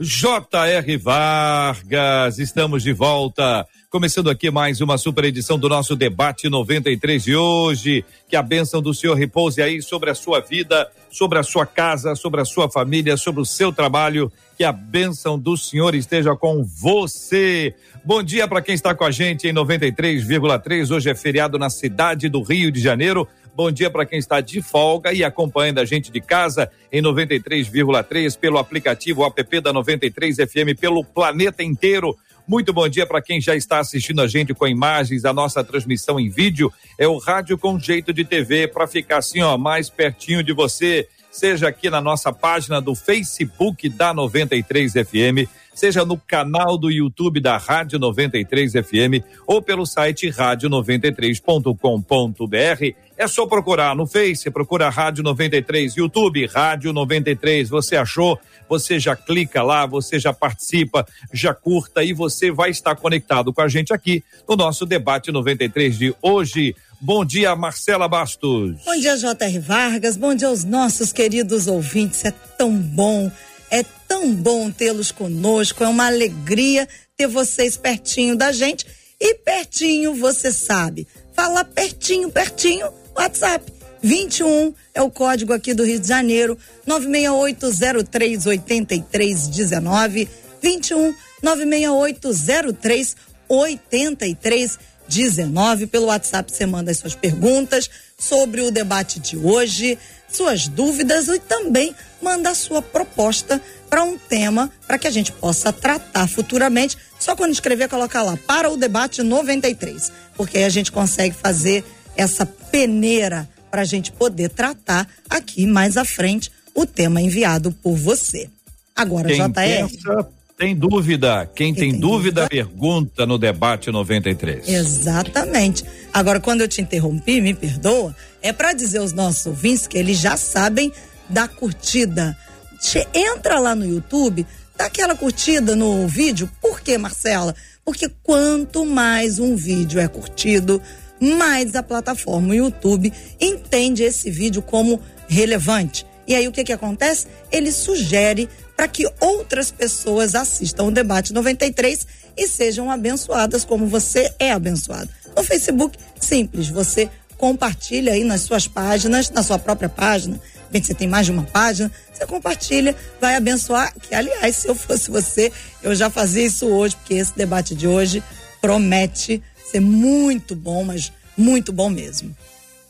J.R. Vargas, estamos de volta. Começando aqui mais uma super edição do nosso debate 93 de hoje. Que a bênção do Senhor repouse aí sobre a sua vida, sobre a sua casa, sobre a sua família, sobre o seu trabalho. Que a bênção do Senhor esteja com você. Bom dia para quem está com a gente em 93,3. Hoje é feriado na cidade do Rio de Janeiro. Bom dia para quem está de folga e acompanhando a gente de casa em 93,3 pelo aplicativo app da 93 FM pelo planeta inteiro. Muito bom dia para quem já está assistindo a gente com imagens, a nossa transmissão em vídeo. É o Rádio com Jeito de TV para ficar assim, ó, mais pertinho de você. Seja aqui na nossa página do Facebook da 93 FM seja no canal do YouTube da Rádio 93 FM ou pelo site rádio93.com.br. É só procurar no Face, procura Rádio 93, YouTube, Rádio 93. Você achou? Você já clica lá, você já participa, já curta e você vai estar conectado com a gente aqui no nosso debate 93 de hoje. Bom dia, Marcela Bastos. Bom dia, J.R. Vargas. Bom dia aos nossos queridos ouvintes. É tão bom é tão bom tê-los conosco, é uma alegria ter vocês pertinho da gente. E pertinho, você sabe, fala pertinho, pertinho, WhatsApp. 21 é o código aqui do Rio de Janeiro, 968038319, 21 968038319. Pelo WhatsApp você manda as suas perguntas sobre o debate de hoje suas dúvidas e também manda a sua proposta para um tema para que a gente possa tratar futuramente. Só quando escrever, colocar lá para o debate 93, porque aí a gente consegue fazer essa peneira para a gente poder tratar aqui mais à frente o tema enviado por você. Agora, Quem JR. Pensa, tem dúvida. Quem, Quem tem, tem, dúvida, dúvida, pergunta no debate 93. Exatamente. Agora, quando eu te interrompi, me perdoa, é para dizer aos nossos ouvintes que eles já sabem da curtida. Che entra lá no YouTube, dá aquela curtida no vídeo. Por quê, Marcela? Porque quanto mais um vídeo é curtido, mais a plataforma o YouTube entende esse vídeo como relevante. E aí o que que acontece? Ele sugere para que outras pessoas assistam o debate 93 e sejam abençoadas como você é abençoado. No Facebook, simples, você compartilha aí nas suas páginas, na sua própria página. Bem, você tem mais de uma página, você compartilha, vai abençoar. Que, aliás, se eu fosse você, eu já fazia isso hoje, porque esse debate de hoje promete ser muito bom, mas muito bom mesmo.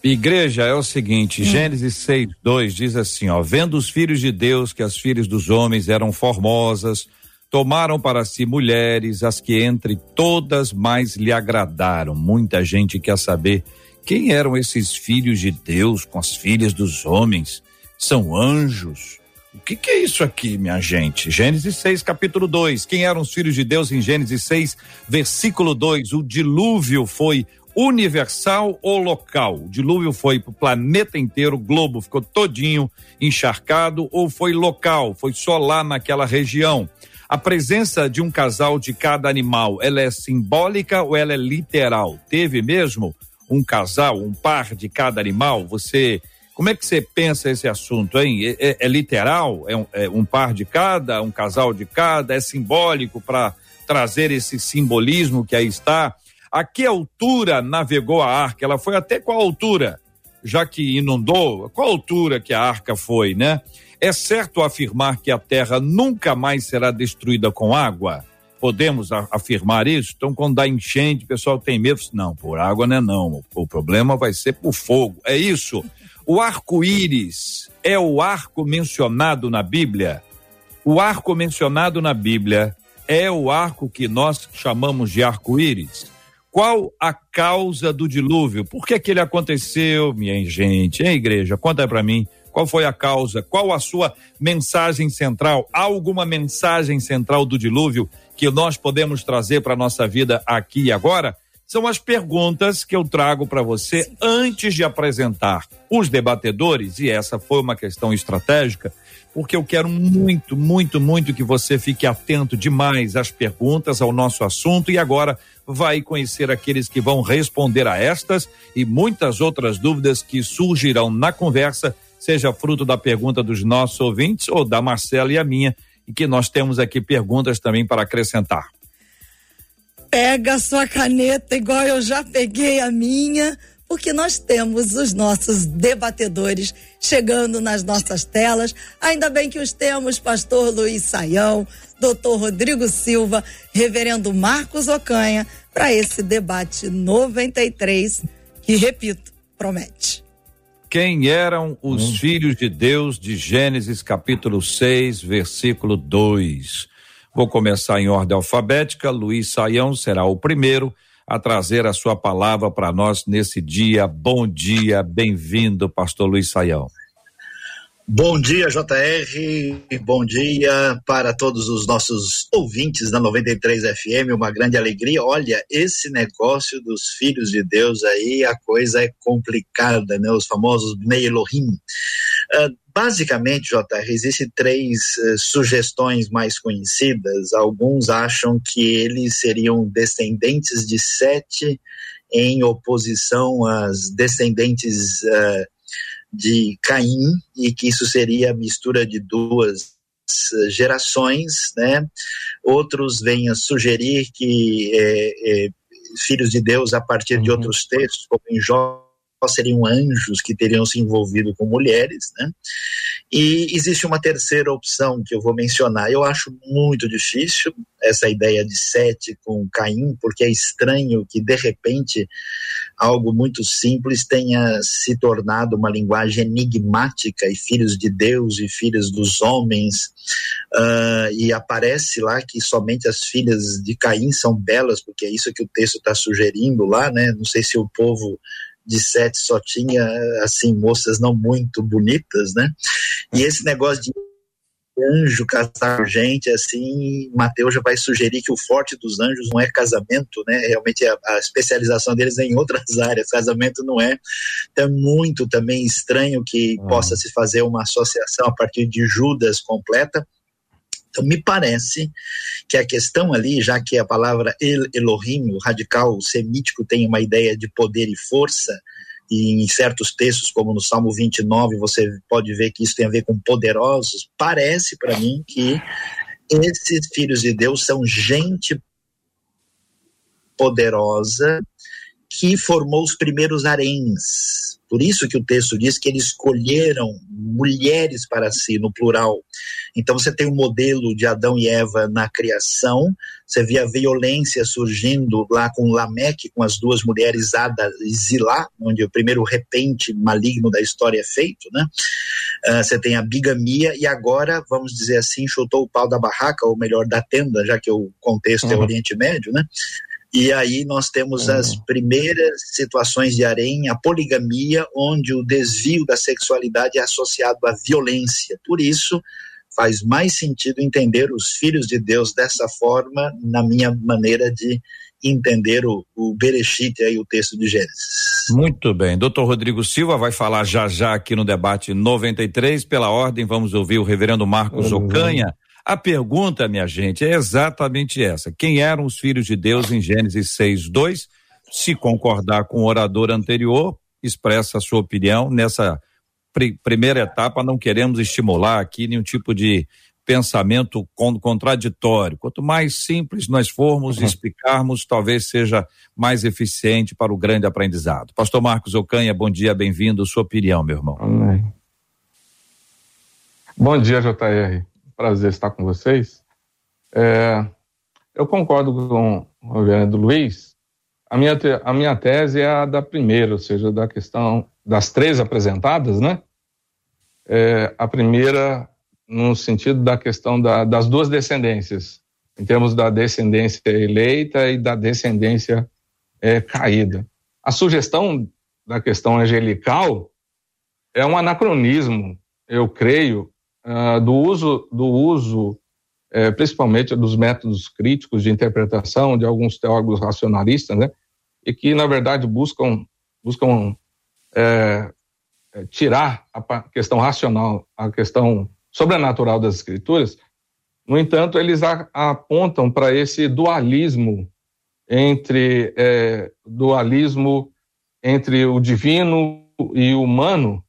Igreja é o seguinte, hum. Gênesis 6, 2 diz assim, ó, vendo os filhos de Deus que as filhas dos homens eram formosas, tomaram para si mulheres, as que entre todas mais lhe agradaram. Muita gente quer saber quem eram esses filhos de Deus com as filhas dos homens? São anjos? O que, que, é isso aqui, minha gente? Gênesis 6, capítulo 2. Quem eram os filhos de Deus em Gênesis 6, versículo 2? O dilúvio foi universal ou local? O dilúvio foi para o planeta inteiro, o globo ficou todinho encharcado, ou foi local? Foi só lá naquela região? A presença de um casal de cada animal, ela é simbólica ou ela é literal? Teve mesmo? um casal, um par de cada animal? Você, como é que você pensa esse assunto, hein? É, é, é literal? É um, é um, par de cada, um casal de cada? É simbólico para trazer esse simbolismo que aí está? A que altura navegou a arca? Ela foi até qual altura? Já que inundou, qual altura que a arca foi, né? É certo afirmar que a terra nunca mais será destruída com água? Podemos afirmar isso? Então, quando dá enchente, o pessoal tem medo. Não, por água não é não. O problema vai ser por fogo. É isso. O arco-íris é o arco mencionado na Bíblia? O arco mencionado na Bíblia é o arco que nós chamamos de arco-íris? Qual a causa do dilúvio? Por que, que ele aconteceu, minha gente? Hein, igreja? Conta para mim Qual foi a causa? Qual a sua mensagem central? Há alguma mensagem central do dilúvio que nós podemos trazer para nossa vida aqui e agora? São as perguntas que eu trago para você antes de apresentar os debatedores, e essa foi uma questão estratégica, porque eu quero muito, muito, muito que você fique atento demais às perguntas, ao nosso assunto, e agora vai conhecer aqueles que vão responder a estas e muitas outras dúvidas que surgirão na conversa seja fruto da pergunta dos nossos ouvintes ou da Marcela e a minha, e que nós temos aqui perguntas também para acrescentar. Pega sua caneta, igual eu já peguei a minha, porque nós temos os nossos debatedores chegando nas nossas telas. Ainda bem que os temos, pastor Luiz Saião, doutor Rodrigo Silva, reverendo Marcos Ocanha, para esse debate 93, que, repito, promete. Quem eram os hum. filhos de Deus de Gênesis capítulo 6, versículo 2? Vou começar em ordem alfabética. Luiz Saião será o primeiro a trazer a sua palavra para nós nesse dia. Bom dia, bem-vindo, pastor Luiz Saião. Bom dia, JR. Bom dia para todos os nossos ouvintes da 93 FM. Uma grande alegria. Olha, esse negócio dos filhos de Deus aí, a coisa é complicada, né? Os famosos. Uh, basicamente, JR, existem três uh, sugestões mais conhecidas. Alguns acham que eles seriam descendentes de Sete em oposição às descendentes uh, de Caim e que isso seria a mistura de duas gerações, né? Outros vêm a sugerir que é, é, filhos de Deus a partir de uhum. outros textos, como em Jó seriam anjos que teriam se envolvido com mulheres, né? E existe uma terceira opção que eu vou mencionar. Eu acho muito difícil essa ideia de Sete com Caim, porque é estranho que de repente algo muito simples tenha se tornado uma linguagem enigmática e filhos de Deus e filhos dos homens. Uh, e aparece lá que somente as filhas de Caim são belas, porque é isso que o texto está sugerindo lá, né? Não sei se o povo de sete só tinha, assim, moças não muito bonitas, né? E esse negócio de anjo casar gente, assim, Mateus já vai sugerir que o forte dos anjos não é casamento, né? Realmente a, a, especialização deles é em outras áreas, casamento não é. Então é muito também estranho que ah. possa se fazer uma associação a partir de Judas completa. Então, me parece que a questão ali, já que a palavra El Elohim, o radical semítico, tem uma ideia de poder e força, e em certos textos, como no Salmo 29, você pode ver que isso tem a ver com poderosos, parece para mim que esses filhos de Deus são gente poderosa que formou os primeiros haréns, por isso que o texto diz que eles escolheram mulheres para si, no plural. Então você tem o um modelo de Adão e Eva na criação, você vê a violência surgindo lá com Lameque, com as duas mulheres Ada e Zilá, onde o primeiro repente maligno da história é feito, né? Uh, você tem a bigamia e agora, vamos dizer assim, chutou o pau da barraca, ou melhor, da tenda, já que o contexto é uhum. é Oriente Médio, né? E aí nós temos as uhum. primeiras situações de harém, a poligamia, onde o desvio da sexualidade é associado à violência. Por isso, faz mais sentido entender os filhos de Deus dessa forma, na minha maneira de entender o, o Bereshit e o texto de Gênesis. Muito bem. Doutor Rodrigo Silva vai falar já já aqui no debate 93. Pela ordem, vamos ouvir o reverendo Marcos uhum. Ocanha a pergunta, minha gente, é exatamente essa: quem eram os filhos de Deus em Gênesis 6, 2? Se concordar com o orador anterior, expressa a sua opinião. Nessa primeira etapa, não queremos estimular aqui nenhum tipo de pensamento contraditório. Quanto mais simples nós formos uhum. explicarmos, talvez seja mais eficiente para o grande aprendizado. Pastor Marcos Ocanha, bom dia, bem-vindo. Sua opinião, meu irmão. Amém. Bom dia, JR prazer estar com vocês. É, eu concordo com o reverendo Luiz. A minha, a minha tese é a da primeira, ou seja, da questão das três apresentadas, né? É, a primeira, no sentido da questão da, das duas descendências, em termos da descendência eleita e da descendência é, caída. A sugestão da questão angelical é um anacronismo eu creio, uh, do uso, do uso é, principalmente dos métodos críticos de interpretação de alguns teólogos racionalistas, né? E que, na verdade, buscam, buscam é, é tirar a questão racional, a questão sobrenatural das escrituras. No entanto, eles a, apontam para esse dualismo entre é, dualismo entre o divino e o humano,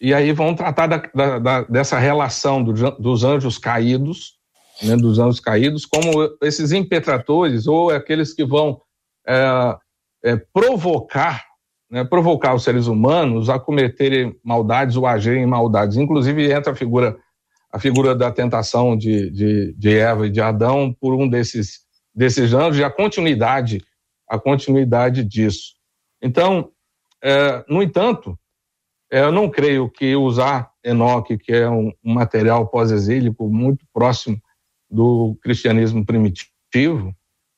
e aí vão tratar da, da, da, dessa relação do, dos anjos caídos, né, dos anjos caídos, como esses impetratores ou aqueles que vão é, é, provocar, né, provocar os seres humanos a cometerem maldades ou agirem maldades. Inclusive entra a figura a figura da tentação de, de, de Eva e de Adão por um desses desses anjos e a continuidade a continuidade disso. Então, é, no entanto, é, eu não creio que usar Enoque, que é um, um material pós-exílico muito próximo do cristianismo primitivo,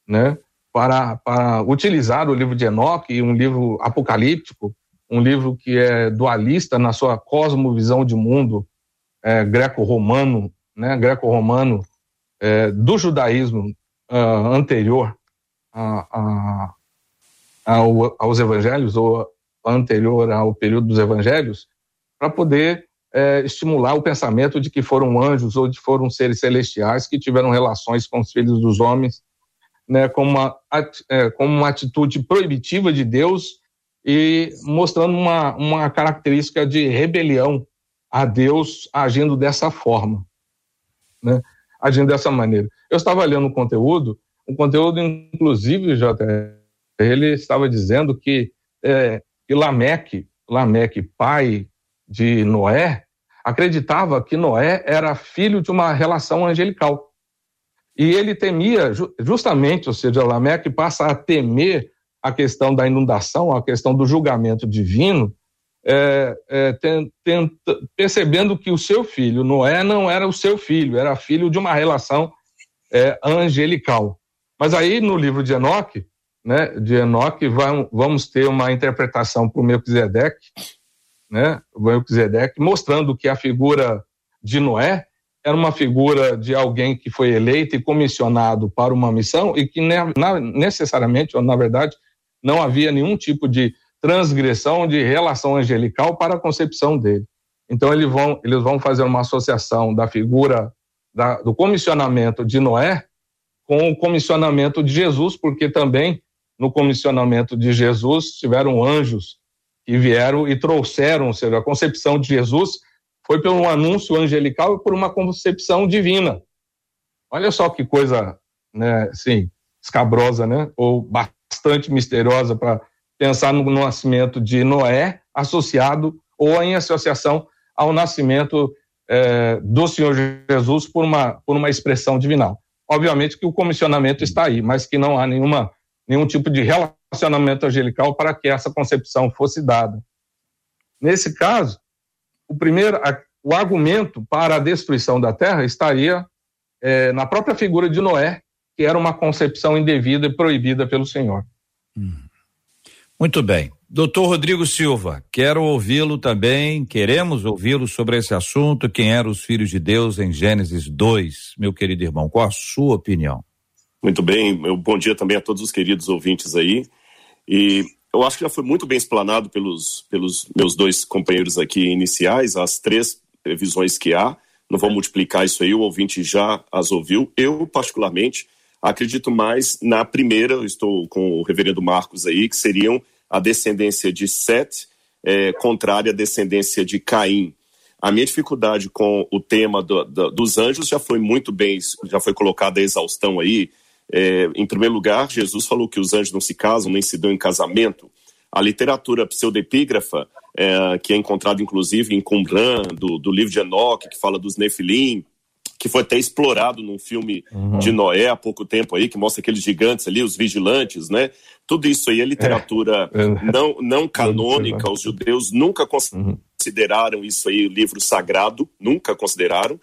né, para, para utilizar o livro de Enoque, um livro apocalíptico, um livro que é dualista na sua cosmovisão de mundo é, greco-romano, né, greco-romano é, do judaísmo uh, anterior a, a, ao, aos evangelhos ou anterior ao período dos evangelhos, para poder é, estimular o pensamento de que foram anjos ou de foram seres celestiais que tiveram relações com os filhos dos homens, né, como, uma, é, como uma atitude proibitiva de Deus e mostrando uma, uma característica de rebelião a Deus agindo dessa forma, né, agindo dessa maneira. Eu estava lendo um conteúdo, um conteúdo inclusive, JR, ele estava dizendo que, é, que Lameque, Lameque, pai de Noé, acreditava que Noé era filho de uma relação angelical. E ele temia, justamente, ou seja, Lameque passa a temer a questão da inundação, a questão do julgamento divino, é, é, percebendo que o seu filho, Noé, não era o seu filho, era filho de uma relação é, angelical. Mas aí, no livro de Enoque, né, de Enoque, vamos ter uma interpretação para Melquisedeque, né, o Melquisedeque, mostrando que a figura de Noé era uma figura de alguém que foi eleito e comissionado para uma missão e que necessariamente, ou na verdade, não havia nenhum tipo de transgressão de relação angelical para a concepção dele. Então eles vão, eles vão fazer uma associação da figura da, do comissionamento de Noé com o comissionamento de Jesus, porque também no comissionamento de Jesus, tiveram anjos que vieram e trouxeram, ou seja, a concepção de Jesus foi por um anúncio angelical e por uma concepção divina. Olha só que coisa, né, assim, escabrosa, né, ou bastante misteriosa para pensar no nascimento de Noé associado ou em associação ao nascimento é, do Senhor Jesus por uma, por uma expressão divinal. Obviamente que o comissionamento está aí, mas que não há nenhuma nenhum tipo de relacionamento angelical para que essa concepção fosse dada. Nesse caso, o primeiro, o argumento para a destruição da terra estaria é, na própria figura de Noé, que era uma concepção indevida e proibida pelo Senhor. Hum. Muito bem. Doutor Rodrigo Silva, quero ouvi-lo também, queremos ouvi-lo sobre esse assunto, quem eram os filhos de Deus em Gênesis 2. Meu querido irmão, qual a sua opinião? Muito bem, bom dia também a todos os queridos ouvintes aí. E eu acho que já foi muito bem explanado pelos, pelos meus dois companheiros aqui iniciais, as três previsões que há. Não vou multiplicar isso aí, o ouvinte já as ouviu. Eu, particularmente, acredito mais na primeira, estou com o reverendo Marcos aí, que seriam a descendência de Sete, é, contrária à descendência de Caim. A minha dificuldade com o tema do, do, dos anjos já foi muito bem, já foi colocada a exaustão aí, é, em primeiro lugar, Jesus falou que os anjos não se casam nem se dão em casamento. A literatura pseudepígrafa, é, que é encontrada inclusive em Qumran, do, do livro de Enoch, que fala dos Nefilim, que foi até explorado num filme uhum. de Noé há pouco tempo aí, que mostra aqueles gigantes ali, os vigilantes, né? Tudo isso aí é literatura é. é. não, não canônica, os judeus nunca uhum. consideraram isso aí livro sagrado, nunca consideraram.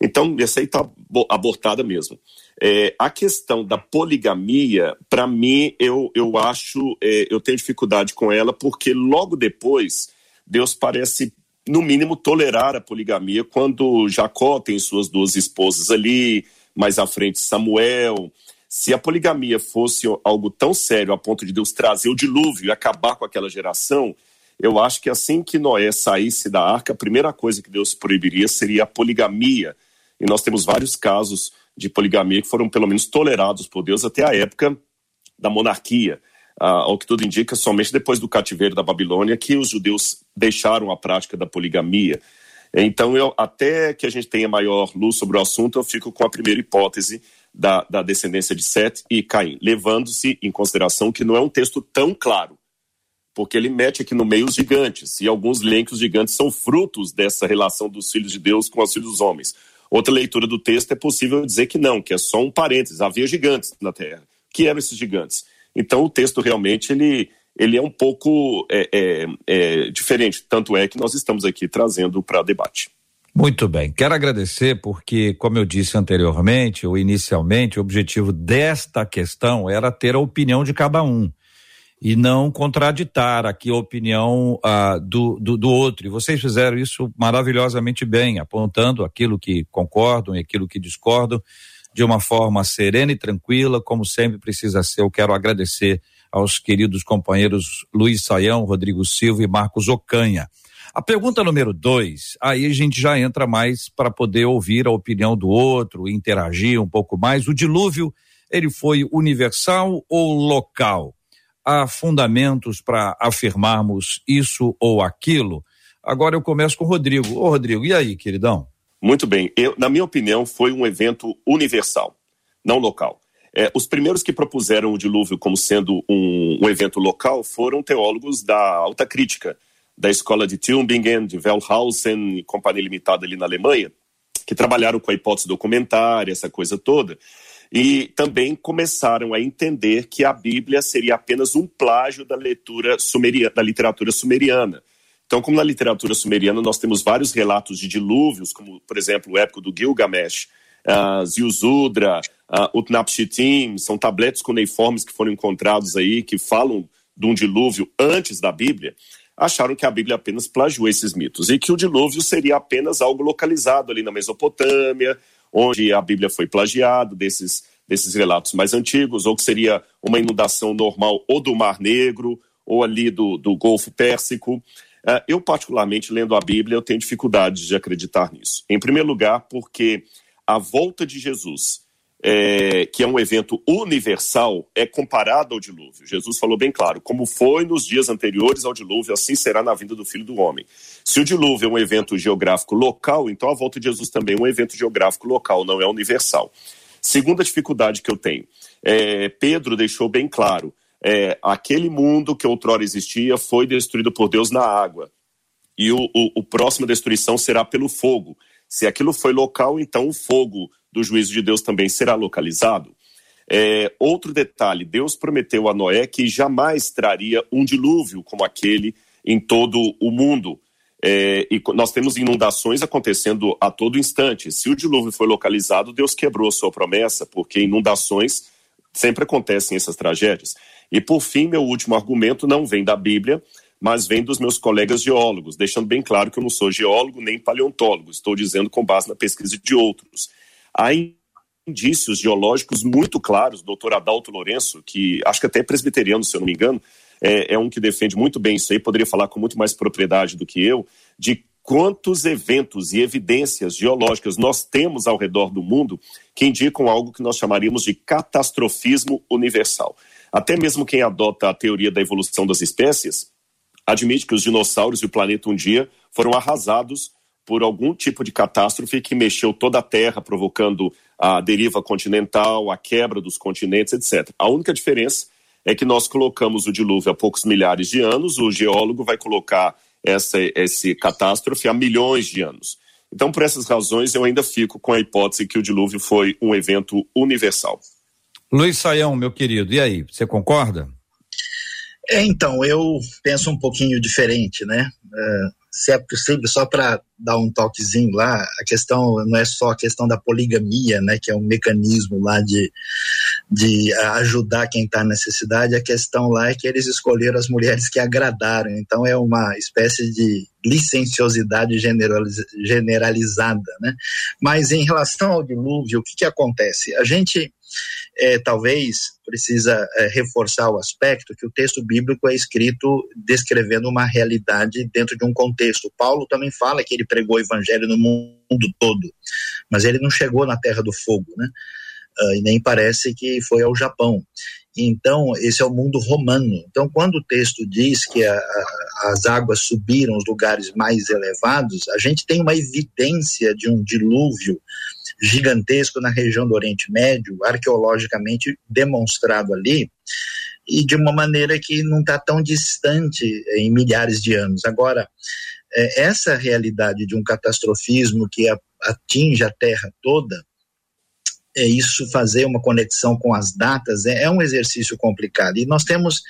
Então, essa aí está abortada mesmo. É, a questão da poligamia, para mim, eu, eu acho, é, eu tenho dificuldade com ela, porque logo depois Deus parece no mínimo, tolerar a poligamia quando Jacó tem suas duas esposas ali, mais à frente Samuel. Se a poligamia fosse algo tão sério a ponto de Deus trazer o dilúvio e acabar com aquela geração, eu acho que assim que Noé saísse da arca, a primeira coisa que Deus proibiria seria a poligamia. E nós temos vários casos de poligamia que foram pelo menos tolerados por Deus até a época da monarquia. Ah, ao que tudo indica, somente depois do cativeiro da Babilônia que os judeus deixaram a prática da poligamia. Então, eu, até que a gente tenha maior luz sobre o assunto, eu fico com a primeira hipótese da, da descendência de Sete e Caim, levando-se em consideração que não é um texto tão claro porque ele mete aqui no meio os gigantes, e alguns leem que os gigantes são frutos dessa relação dos filhos de Deus com os filhos dos homens. Outra leitura do texto é possível dizer que não, que é só um parênteses, havia gigantes na Terra. Que eram esses gigantes? Então o texto realmente ele, ele é um pouco é, é, é diferente, tanto é que nós estamos aqui trazendo para debate. Muito bem, quero agradecer porque, como eu disse anteriormente ou inicialmente, o objetivo desta questão era ter a opinião de cada um e não contraditar aqui a opinião ah, do, do, do, outro. E vocês fizeram isso maravilhosamente bem, apontando aquilo que concordam e aquilo que discordam de uma forma serena e tranquila, como sempre precisa ser. Eu quero agradecer aos queridos companheiros Luiz Saião, Rodrigo Silva e Marcos Ocanha. A pergunta número dois, aí a gente já entra mais para poder ouvir a opinião do outro, interagir um pouco mais. O dilúvio, ele foi universal ou local? Há fundamentos para afirmarmos isso ou aquilo. Agora eu começo com o Rodrigo. Ô, Rodrigo, e aí, queridão? Muito bem. Eu, na minha opinião, foi um evento universal, não local. É, os primeiros que propuseram o dilúvio como sendo um, um, evento local foram teólogos da alta crítica, da escola de Tübingen, de Wellhausen e Companhia Limitada ali na Alemanha, que trabalharam com a hipótese documentária, essa coisa toda e também começaram a entender que a Bíblia seria apenas um plágio da leitura sumeriana, da literatura sumeriana. Então, como na literatura sumeriana nós temos vários relatos de dilúvios, como, por exemplo, o épico do Gilgamesh, Ziusudra, uh, Utnapishtim, são tabletes cuneiformes que foram encontrados aí, que falam de um dilúvio antes da Bíblia, acharam que a Bíblia apenas plagiou esses mitos e que o dilúvio seria apenas algo localizado ali na Mesopotâmia, onde a Bíblia foi plagiada, desses, desses relatos mais antigos, ou que seria uma inundação normal ou do Mar Negro, ou ali do, do Golfo Pérsico. Uh, eu, particularmente, lendo a Bíblia, eu tenho dificuldade de acreditar nisso. Em primeiro lugar, porque a volta de Jesus é, que é um evento universal, é comparado ao dilúvio. Jesus falou bem claro: como foi nos dias anteriores ao dilúvio, assim será na vinda do filho do homem. Se o dilúvio é um evento geográfico local, então a volta de Jesus também é um evento geográfico local, não é universal. Segunda dificuldade que eu tenho: é, Pedro deixou bem claro. É, aquele mundo que outrora existia foi destruído por Deus na água. E o, o, o próxima destruição será pelo fogo. Se aquilo foi local, então o fogo do juízo de Deus também será localizado. É, outro detalhe: Deus prometeu a Noé que jamais traria um dilúvio como aquele em todo o mundo. É, e nós temos inundações acontecendo a todo instante. Se o dilúvio foi localizado, Deus quebrou a sua promessa, porque inundações sempre acontecem essas tragédias. E por fim, meu último argumento não vem da Bíblia, mas vem dos meus colegas geólogos, deixando bem claro que eu não sou geólogo nem paleontólogo, estou dizendo com base na pesquisa de outros há indícios geológicos muito claros. O doutor Adalto Lourenço, que acho que até é presbiteriano, se eu não me engano, é, é um que defende muito bem isso aí, poderia falar com muito mais propriedade do que eu, de quantos eventos e evidências geológicas nós temos ao redor do mundo que indicam algo que nós chamaríamos de catastrofismo universal. Até mesmo quem adota a teoria da evolução das espécies admite que os dinossauros e o planeta um dia foram arrasados por algum tipo de catástrofe que mexeu toda a Terra, provocando a deriva continental, a quebra dos continentes, etc. A única diferença é que nós colocamos o dilúvio há poucos milhares de anos, o geólogo vai colocar essa esse catástrofe há milhões de anos. Então, por essas razões, eu ainda fico com a hipótese que o dilúvio foi um evento universal. Luiz Saião, meu querido, e aí, você concorda? É, então, eu penso um pouquinho diferente, né? É, se é possível, só para dar um toquezinho lá, a questão não é só a questão da poligamia, né, que é um mecanismo lá de, de ajudar quem está em necessidade. A questão lá é que eles escolheram as mulheres que agradaram. Então é uma espécie de licenciosidade generalizada, né? Mas em relação ao dilúvio, o que, que acontece? A gente é, talvez precisa é, reforçar o aspecto que o texto bíblico é escrito descrevendo uma realidade dentro de um contexto. Paulo também fala que ele pregou o evangelho no mundo todo, mas ele não chegou na terra do fogo, né? Uh, e nem parece que foi ao Japão. Então, esse é o mundo romano. Então, quando o texto diz que a, a, as águas subiram aos lugares mais elevados, a gente tem uma evidência de um dilúvio gigantesco na região do Oriente Médio, arqueologicamente demonstrado ali, e de uma maneira que não está tão distante em milhares de anos. Agora, é, essa realidade de um catastrofismo que atinge a Terra toda, é isso fazer uma conexão com as datas é, é um exercício complicado. E nós temos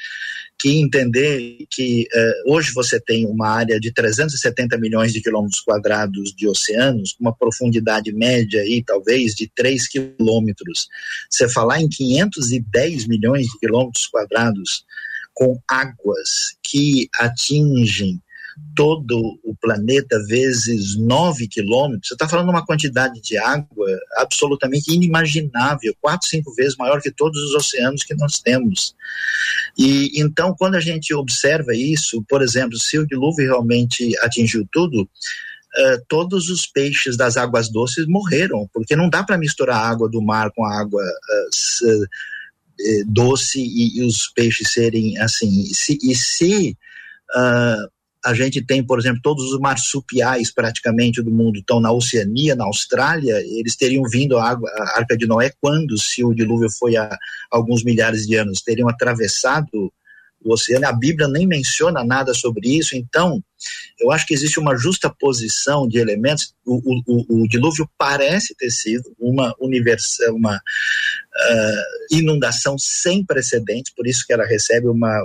que entender que uh, hoje você tem uma área de 370 milhões de quilômetros quadrados de oceanos, uma profundidade média aí, talvez, de 3 quilômetros. Você falar em 510 milhões de quilômetros quadrados com águas que atingem todo o planeta vezes 9 quilômetros, você está falando uma quantidade de água absolutamente inimaginável, quatro, cinco vezes maior que todos os oceanos que nós temos. E então, quando a gente observa isso, por exemplo, se o dilúvio realmente atingiu tudo, Uh, todos os peixes das águas doces morreram, porque não dá para misturar a água do mar com a água uh, doce e, e, os peixes serem assim. E se, e se uh, a gente tem, por exemplo, todos os marsupiais praticamente do mundo estão na Oceania, na Austrália, eles teriam vindo à Arca de Noé quando, se o dilúvio foi há alguns milhares de anos, teriam atravessado o oceano. A Bíblia nem menciona nada sobre isso, então eu acho que existe uma justa posição de elementos. O, o, o dilúvio parece ter sido uma, universa, uma uh, inundação sem precedentes, por isso que ela recebe uma,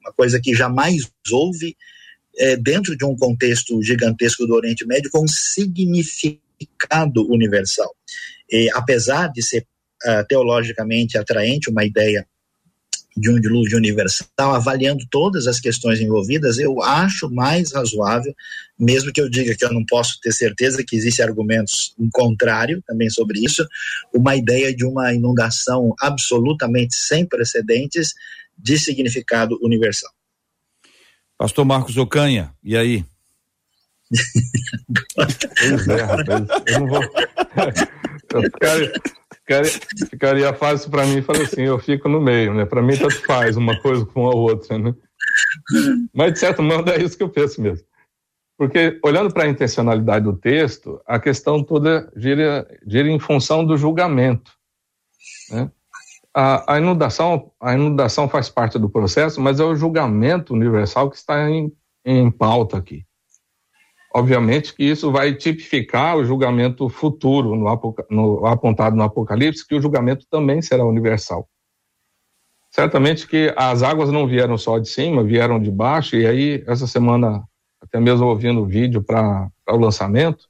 uma coisa que jamais houve é, dentro de um contexto gigantesco do Oriente Médio com significado universal. E, apesar de ser uh, teologicamente atraente uma ideia de um dilúvio universal, avaliando todas as questões envolvidas, eu acho mais razoável, mesmo que eu diga que eu não posso ter certeza que existem argumentos contrário também sobre isso, uma ideia de uma inundação absolutamente sem precedentes de significado universal. Pastor Marcos Ocanha, e aí? pois é, rapaz. Eu não vou. Ficaria, ficaria, ficaria fácil para mim falar assim: eu fico no meio, né? Para mim, tanto faz uma coisa com a outra, né? Mas, de certo modo, é isso que eu penso mesmo. Porque, olhando para a intencionalidade do texto, a questão toda gira, gira em função do julgamento. Né? A, a, inundação, a inundação faz parte do processo, mas é o julgamento universal que está em, em pauta aqui. Obviamente que isso vai tipificar o julgamento futuro no, no, apontado no Apocalipse, que o julgamento também será universal. Certamente que as águas não vieram só de cima, vieram de baixo, e aí, essa semana, até mesmo ouvindo o vídeo para o lançamento,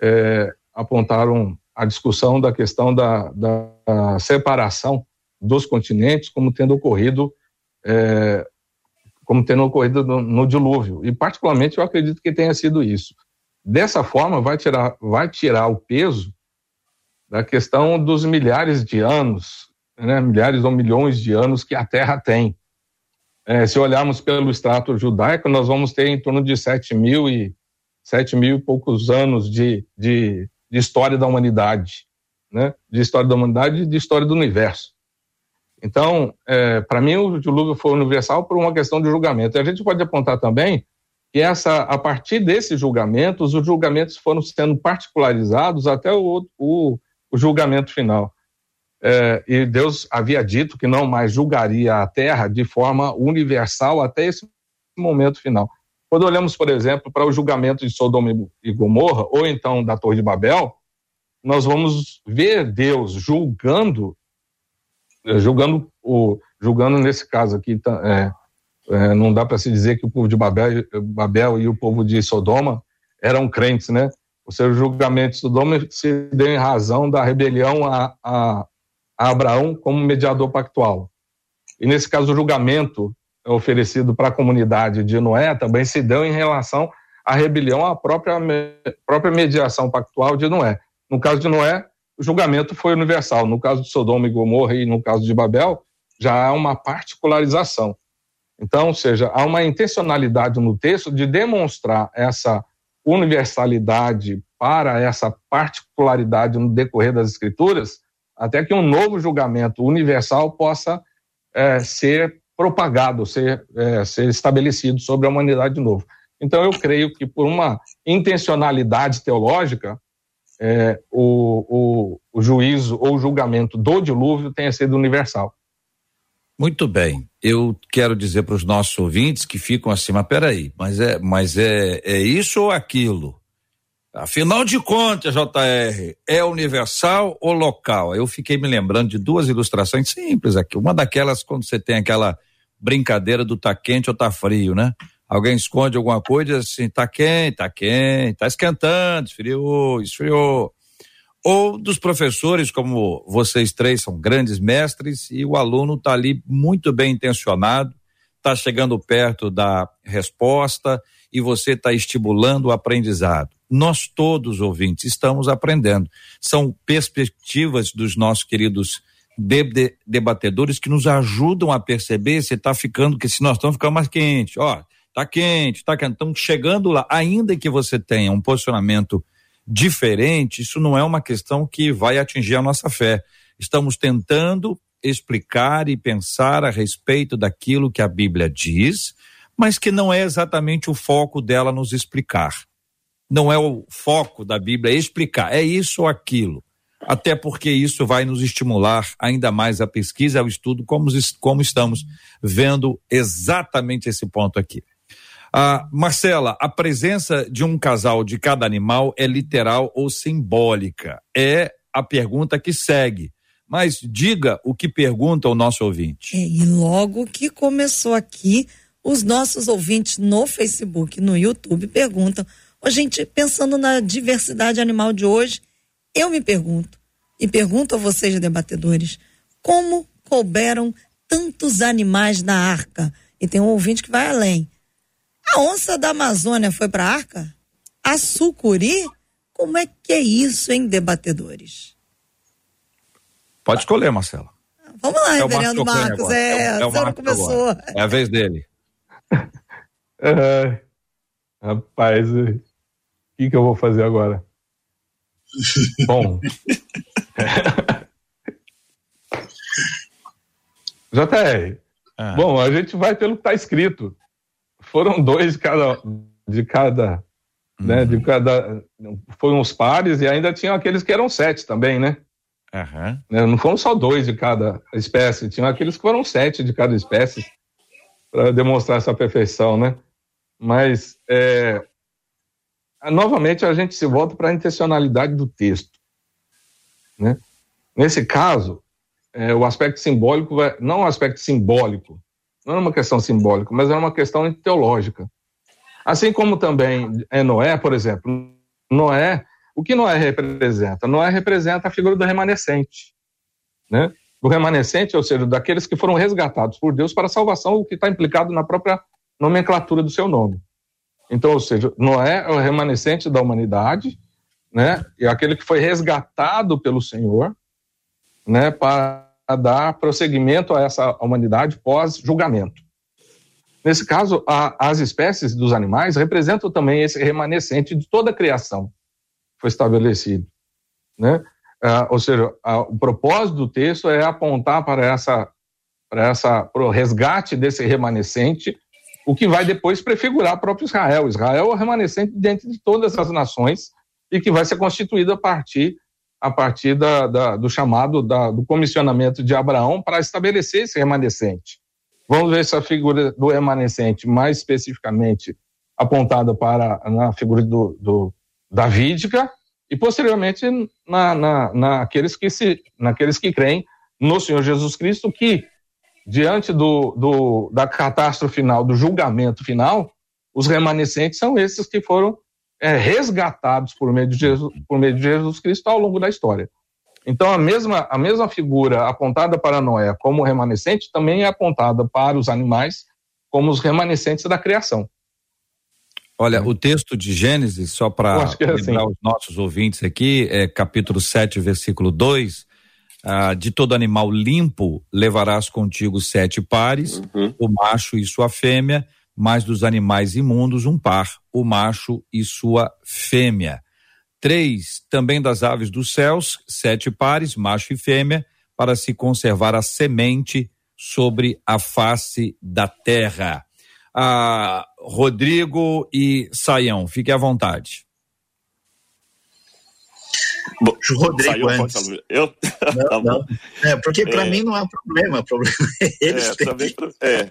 é, apontaram a discussão da questão da, da separação dos continentes como tendo ocorrido é, como tendo ocorrido no, no, dilúvio. E particularmente eu acredito que tenha sido isso. Dessa forma vai tirar vai tirar o peso da questão dos milhares de anos né, milhares ou milhões de anos que a Terra tem. É, se olharmos pelo extrato judaico nós vamos ter em torno de sete mil e sete mil e poucos anos de, de de história da humanidade, né? de história da humanidade e de história do universo. Então, é, para mim, o dilúvio foi universal por uma questão de julgamento. E a gente pode apontar também que essa, a partir desses julgamentos, os julgamentos foram sendo particularizados até o, o, o julgamento final. É, e Deus havia dito que não mais julgaria a terra de forma universal até esse momento final. Quando olhamos, por exemplo, para o julgamento de Sodoma e Gomorra, ou então da Torre de Babel, nós vamos ver Deus julgando, eh, julgando o, julgando nesse caso aqui, tá, é, é, não dá para se dizer que o povo de Babel, Babel e o povo de Sodoma eram crentes, né? O seu julgamento de Sodoma se deu em razão da rebelião a, a, a Abraão como mediador pactual. E nesse caso, o julgamento oferecido para a comunidade de Noé também se deu em relação à rebelião à própria, própria mediação pactual de Noé. No caso de Noé, o julgamento foi universal. No caso de Sodoma e Gomorra e no caso de Babel, já há uma particularização. Então, ou seja, há uma intencionalidade no texto de demonstrar essa universalidade para essa particularidade no decorrer das escrituras, até que um novo julgamento universal possa é, ser propagado, ser, é, ser estabelecido sobre a humanidade de novo. Então, eu creio que por uma intencionalidade teológica, é, o, o, o juízo ou julgamento do dilúvio tenha sido universal. Muito bem. Eu quero dizer para os nossos ouvintes que ficam assim, peraí, mas é, mas é, é isso ou aquilo? Afinal de contas, JR, é universal ou local? Eu fiquei me lembrando de duas ilustrações simples aqui. Uma daquelas quando você tem aquela brincadeira do tá quente ou tá frio, né? Alguém esconde alguma coisa assim, tá quente, tá quente, tá esquentando, esfriou, esfriou. Ou dos professores, como vocês três são grandes mestres e o aluno tá ali muito bem intencionado, tá chegando perto da resposta e você está estimulando o aprendizado nós todos, ouvintes, estamos aprendendo. São perspectivas dos nossos queridos de, de, debatedores que nos ajudam a perceber se está ficando, que se nós estamos ficando mais quente, ó, tá quente, tá quente, estamos chegando lá, ainda que você tenha um posicionamento diferente, isso não é uma questão que vai atingir a nossa fé. Estamos tentando explicar e pensar a respeito daquilo que a Bíblia diz, mas que não é exatamente o foco dela nos explicar não é o foco da Bíblia explicar, é isso ou aquilo. Até porque isso vai nos estimular ainda mais a pesquisa, ao estudo, como, como estamos vendo exatamente esse ponto aqui. Ah, Marcela, a presença de um casal de cada animal é literal ou simbólica? É a pergunta que segue. Mas diga o que pergunta o nosso ouvinte. É, e logo que começou aqui, os nossos ouvintes no Facebook, no YouTube, perguntam a gente, pensando na diversidade animal de hoje, eu me pergunto, e pergunto a vocês, debatedores, como couberam tantos animais na arca? E tem um ouvinte que vai além. A onça da Amazônia foi para a arca? A sucuri? Como é que é isso, hein, debatedores? Pode escolher, Marcelo. Vamos lá, é reverendo Marcos. É, é, é o Marcos começou. Agora. É a vez dele. é, rapaz, que, que eu vou fazer agora? Bom. JR. Ah. Bom, a gente vai pelo que está escrito. Foram dois de cada. De cada uhum. né, de uhum. cada. Foram os pares e ainda tinham aqueles que eram sete também, né? Uhum. Não foram só dois de cada espécie, tinham aqueles que foram sete de cada espécie para demonstrar essa perfeição, né? Mas é, novamente a gente se volta para a intencionalidade do texto. Né? Nesse caso, é, o aspecto simbólico, vai, não o aspecto simbólico, não é uma questão simbólica, mas é uma questão teológica. Assim como também é Noé, por exemplo, Noé, o que Noé representa? Noé representa a figura do remanescente, né? Do remanescente, ou seja, daqueles que foram resgatados por Deus para a salvação, o que está implicado na própria nomenclatura do seu nome. Então, ou seja, Noé é o remanescente da humanidade, né? E aquele que foi resgatado pelo Senhor, né? Para dar prosseguimento a essa humanidade pós-julgamento. Nesse caso, a, as espécies dos animais representam também esse remanescente de toda a criação que foi estabelecido, né? Ah, ou seja, a, o propósito do texto é apontar para essa para essa para o resgate desse remanescente o que vai depois prefigurar próprio Israel. Israel é o remanescente dentro de todas as nações e que vai ser constituído a partir, a partir da, da, do chamado, da, do comissionamento de Abraão para estabelecer esse remanescente. Vamos ver essa figura do remanescente mais especificamente apontada para na figura do, do davídica e posteriormente na, na, naqueles que se naqueles que creem no Senhor Jesus Cristo que diante do, do, da catástrofe final, do julgamento final, os remanescentes são esses que foram é, resgatados por meio, de Jesus, por meio de Jesus Cristo ao longo da história. Então, a mesma, a mesma figura apontada para Noé como remanescente também é apontada para os animais como os remanescentes da criação. Olha, o texto de Gênesis, só para é assim. lembrar assim. os nossos ouvintes aqui, é capítulo 7, versículo 2. Ah, de todo animal limpo levarás contigo sete pares, uhum. o macho e sua fêmea, mas dos animais imundos um par, o macho e sua fêmea. Três, também das aves dos céus, sete pares, macho e fêmea, para se conservar a semente sobre a face da terra. Ah, Rodrigo e Saião, fique à vontade. Bom, Rodrigo Saiu, antes. Eu? Não, tá não. É, porque para é, mim não há problema. O problema é eles é, também, é.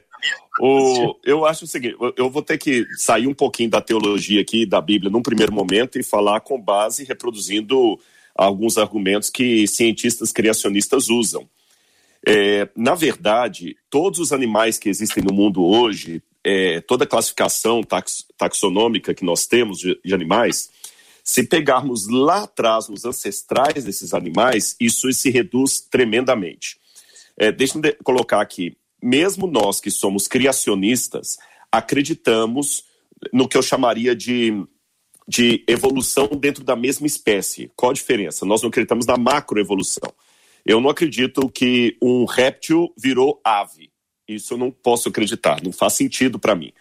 O, eu acho o seguinte, eu vou ter que sair um pouquinho da teologia aqui, da Bíblia, num primeiro momento, e falar com base, reproduzindo alguns argumentos que cientistas criacionistas usam. É, na verdade, todos os animais que existem no mundo hoje, é, toda a classificação tax, taxonômica que nós temos de, de animais, se pegarmos lá atrás os ancestrais desses animais, isso se reduz tremendamente. É, Deixe-me colocar aqui, mesmo nós que somos criacionistas, acreditamos no que eu chamaria de, de evolução dentro da mesma espécie. Qual a diferença? Nós não acreditamos na macroevolução. Eu não acredito que um réptil virou ave. Isso eu não posso acreditar, não faz sentido para mim.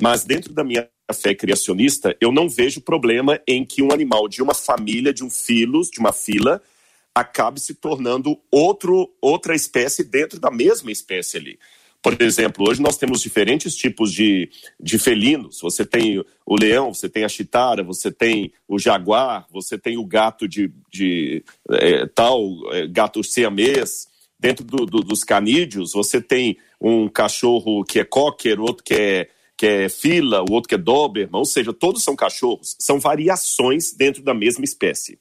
Mas dentro da minha fé criacionista, eu não vejo problema em que um animal de uma família, de um filos, de uma fila, acabe se tornando outro, outra espécie dentro da mesma espécie ali. Por exemplo, hoje nós temos diferentes tipos de, de felinos. Você tem o leão, você tem a chitara, você tem o jaguar, você tem o gato de, de é, tal, é, gato siamês. Dentro do, do, dos canídeos, você tem um cachorro que é cocker, outro que é, que é fila, o outro que é doberman, ou seja, todos são cachorros. São variações dentro da mesma espécie.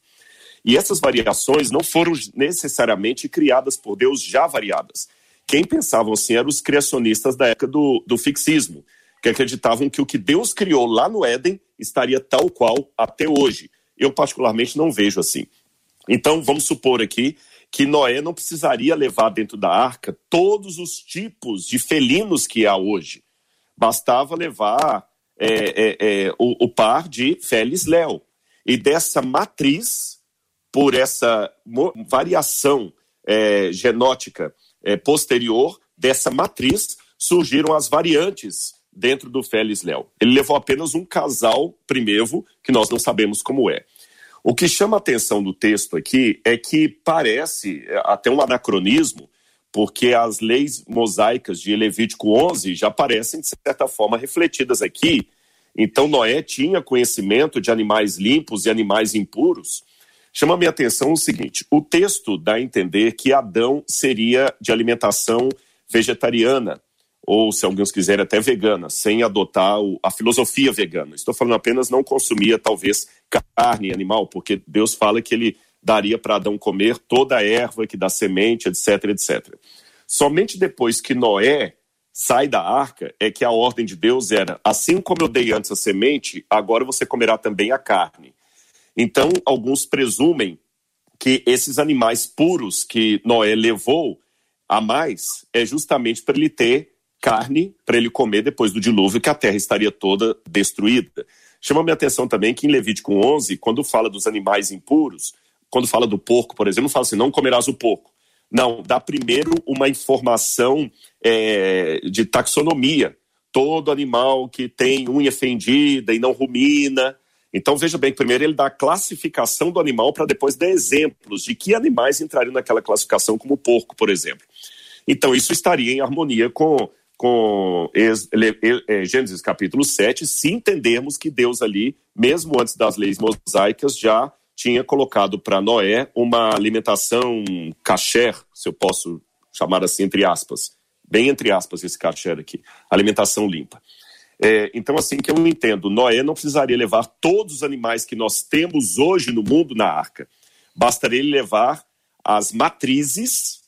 E essas variações não foram necessariamente criadas por Deus já variadas. Quem pensavam assim eram os criacionistas da época do, do fixismo, que acreditavam que o que Deus criou lá no Éden estaria tal qual até hoje. Eu, particularmente, não vejo assim. Então, vamos supor aqui que Noé não precisaria levar dentro da arca todos os tipos de felinos que há hoje. Bastava levar é, é, é, o, o, par de Félix Léo. E dessa matriz, por essa variação é, genótica é, posterior dessa matriz, surgiram as variantes dentro do Félix Léo. Ele levou apenas um casal primevo, que nós não sabemos como é. O que chama a atenção do texto aqui é que parece é, até um anacronismo, porque as leis mosaicas de Levítico 11 já parecem, de certa forma, refletidas aqui. Então, Noé tinha conhecimento de animais limpos e animais impuros, Chama minha atenção o seguinte: o texto dá a entender que Adão seria de alimentação vegetariana, ou se alguns quiserem até vegana, sem adotar a filosofia vegana. Estou falando apenas não consumia talvez carne animal, porque Deus fala que ele daria para Adão comer toda a erva que dá semente, etc, etc. Somente depois que Noé sai da arca é que a ordem de Deus era: assim como eu dei antes a semente, agora você comerá também a carne. Então, alguns presumem que esses animais puros que Noé levou a mais é justamente para ele ter carne para ele comer depois do dilúvio, que a terra estaria toda destruída. Chama minha atenção também que em Levítico 11, quando fala dos animais impuros, quando fala do porco, por exemplo, fala assim, não comerás o porco. Não, dá primeiro uma informação é, de taxonomia. Todo animal que tem unha fendida e não rumina, então veja bem, primeiro ele dá a classificação do animal para depois dar exemplos de que animais entrariam naquela classificação, como o porco, por exemplo. Então isso estaria em harmonia com, com é, Gênesis capítulo 7, se entendermos que Deus ali, mesmo antes das leis mosaicas, já tinha colocado para Noé uma alimentação kasher, se eu posso chamar assim, entre aspas, bem entre aspas esse kasher aqui, alimentação limpa. É, então, assim que eu entendo, Noé não precisaria levar todos os animais que nós temos hoje no mundo na arca. Bastaria ele levar as matrizes,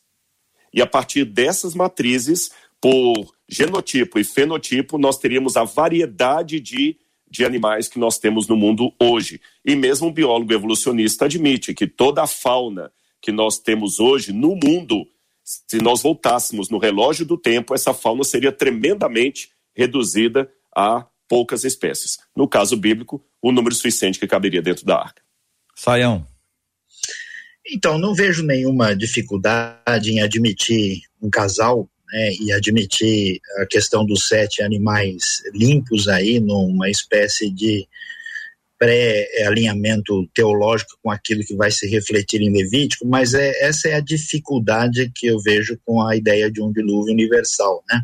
e a partir dessas matrizes, por genotipo e fenotipo, nós teríamos a variedade de, de animais que nós temos no mundo hoje. E mesmo um biólogo evolucionista admite que toda a fauna que nós temos hoje no mundo, se nós voltássemos no relógio do tempo, essa fauna seria tremendamente reduzida a poucas espécies. No caso bíblico, o número suficiente que caberia dentro da arca. Saião. Então, não vejo nenhuma dificuldade em admitir um casal né, e admitir a questão dos sete animais limpos aí numa espécie de pré-alinhamento teológico com aquilo que vai se refletir em Levítico, mas é, essa é a dificuldade que eu vejo com a ideia de um dilúvio universal, né?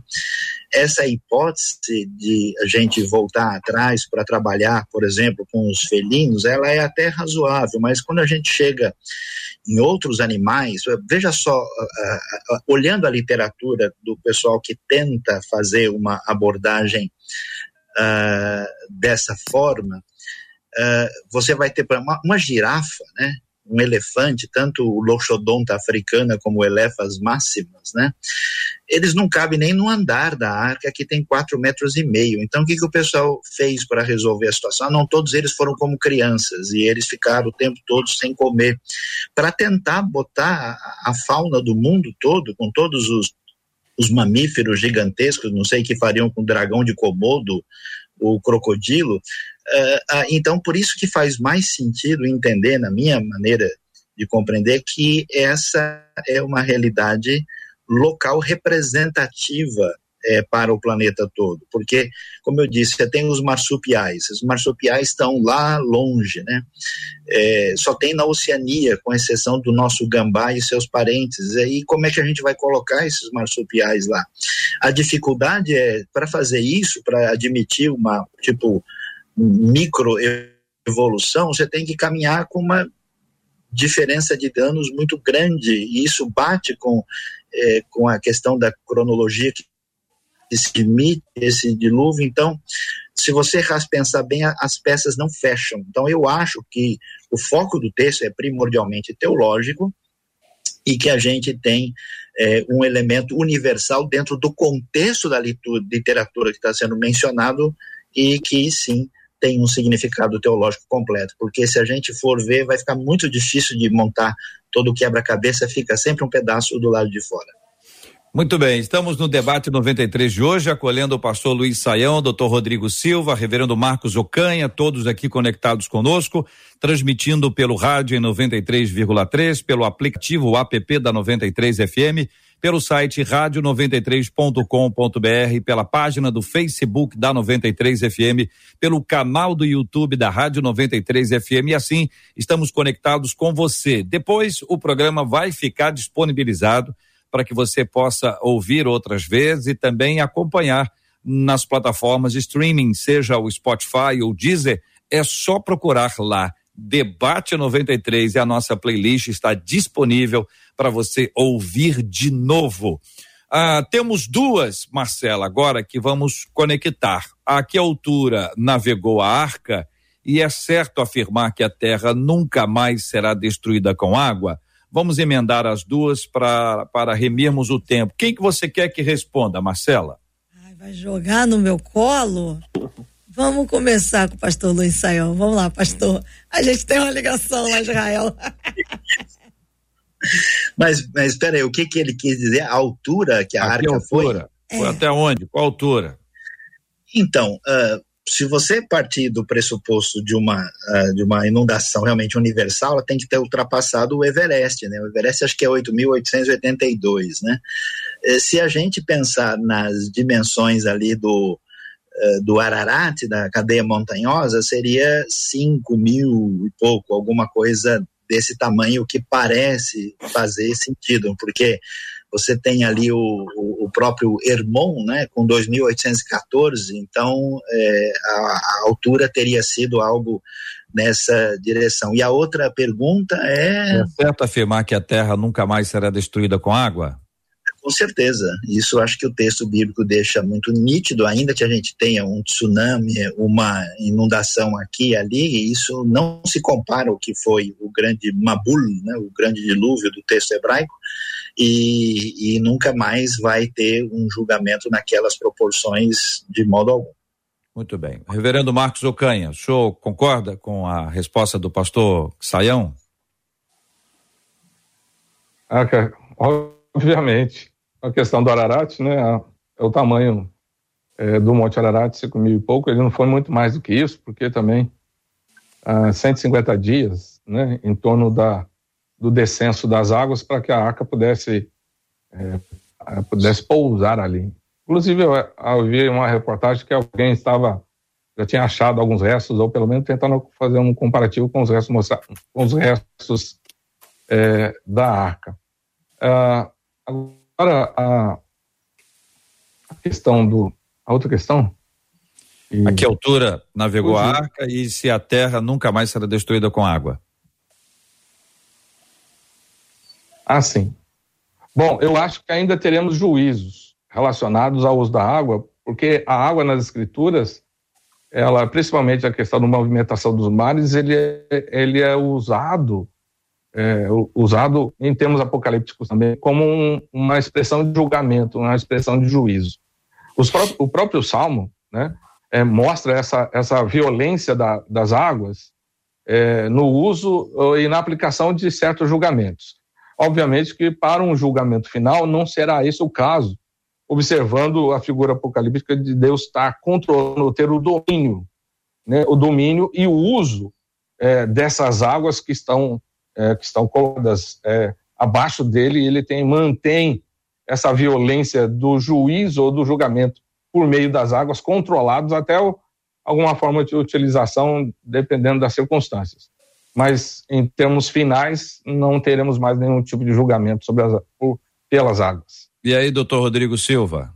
Essa hipótese de a gente voltar atrás para trabalhar, por exemplo, com os felinos, ela é até razoável, mas quando a gente chega em outros animais, veja só, uh, uh, olhando a literatura do pessoal que tenta fazer uma abordagem uh, dessa forma, uh, você vai ter uma, uma girafa, né? um elefante, tanto o loxodonta africana como o elefas máximas, né? Eles não cabem nem no andar da arca, que tem quatro metros e meio. Então, o que, que o pessoal fez para resolver a situação? Não, todos eles foram como crianças e eles ficaram o tempo todo sem comer, para tentar botar a, fauna do mundo todo, com todos os, os mamíferos gigantescos, não sei o que fariam com o dragão de Komodo, o crocodilo, Uh, então, por isso que faz mais sentido entender, na minha maneira de compreender, que essa é uma realidade local representativa é, para o planeta todo, porque, como eu disse, você tem os marsupiais, os marsupiais estão lá longe, né? É, só tem na Oceania, com exceção do nosso gambá e seus parentes. E aí, como é que a gente vai colocar esses marsupiais lá? A dificuldade é para fazer isso, para admitir uma tipo microevolução, você tem que caminhar com uma diferença de danos muito grande, e isso bate com, é, com a questão da cronologia que se limite esse dilúvio. Então, se você pensar bem, as peças não fecham. Então, eu acho que o foco do texto é primordialmente teológico e que a gente tem é, um elemento universal dentro do contexto da literatura que está sendo mencionado e que, sim, tem um significado teológico completo, porque se a gente for ver, vai ficar muito difícil de montar todo quebra-cabeça, fica sempre um pedaço do lado de fora. Muito bem, estamos no debate 93 de hoje, acolhendo o pastor Luiz Saião, doutor Rodrigo Silva, reverendo Marcos Ocanha, todos aqui conectados conosco, transmitindo pelo rádio em 93,3, pelo aplicativo app da 93 FM pelo site rádio93.com.br, pela página do Facebook da 93 FM, pelo canal do YouTube da Rádio 93 FM e assim estamos conectados com você. Depois o programa vai ficar disponibilizado para que você possa ouvir outras vezes e também acompanhar nas plataformas de streaming, seja o Spotify ou Deezer, é só procurar lá. Debate 93 e a nossa playlist está disponível para você ouvir de novo. Ah, temos duas, Marcela, agora que vamos conectar. A que altura navegou a arca e é certo afirmar que a terra nunca mais será destruída com água? Vamos emendar as duas pra, para remirmos o tempo. Quem que você quer que responda, Marcela? Ai, vai jogar no meu colo? Vamos começar com o pastor Luiz Saião. Vamos lá, pastor. A gente tem uma ligação lá, Israel. mas, mas espera aí, o que, que ele quis dizer? A altura que a, a arca altura? foi? Foi é. até onde? Qual altura? Então, uh, se você partir do pressuposto de uma, uh, de uma inundação realmente universal, ela tem que ter ultrapassado o Everest, né? O Everest acho que é 8.882, né? Eh, se a gente pensar nas dimensões ali do, uh, do Ararat, da cadeia montanhosa, seria 5 mil e pouco, alguma coisa desse tamanho que parece fazer sentido, porque você tem ali o, o, o próprio Hermon, né, com 2.814, então é, a, a, altura teria sido algo nessa direção. E a outra pergunta é... É certo afirmar que a Terra nunca mais será destruída com água? Com certeza. Isso acho que o texto bíblico deixa muito nítido, ainda que a gente tenha um tsunami, uma inundação aqui e ali, isso não se compara ao que foi o grande Mabul, né, o grande dilúvio do texto hebraico, e, e nunca mais vai ter um julgamento naquelas proporções de modo algum. Muito bem. Reverendo Marcos Ocanha, o senhor concorda com a resposta do pastor Saião? Ah, obviamente. A questão do Ararat, né? É o tamanho é, do Monte Ararat, 5 mil e pouco. Ele não foi muito mais do que isso, porque também ah, 150 dias, né? Em torno da, do descenso das águas para que a arca pudesse, é, pudesse pousar ali. Inclusive, eu, eu vi uma reportagem que alguém estava já tinha achado alguns restos, ou pelo menos tentando fazer um comparativo com os restos, com os restos é, da arca. Ah, agora, a, a, questão do. A outra questão. E... A que altura navegou a arca e se a terra nunca mais será destruída com água? Ah, sim. Bom, eu acho que ainda teremos juízos relacionados ao uso da água, porque a água nas escrituras ela, principalmente a questão da movimentação dos mares, ele é, ele é usado, é, usado em termos apocalípticos também, como um, uma expressão de julgamento, uma expressão de juízo. Pró o próprio Salmo né, é, mostra essa, essa violência da, das águas é, no uso e na aplicação de certos julgamentos. Obviamente que para um julgamento final não será esse o caso, observando a figura apocalíptica de Deus estar controlando, ter o domínio, né, o domínio e o uso é, dessas águas que estão é, que estão colocadas é, abaixo dele, ele tem mantém essa violência do juízo ou do julgamento por meio das águas controlados até o, alguma forma de utilização dependendo das circunstâncias. Mas em termos finais não teremos mais nenhum tipo de julgamento sobre as, por, pelas águas. E aí, doutor Rodrigo Silva?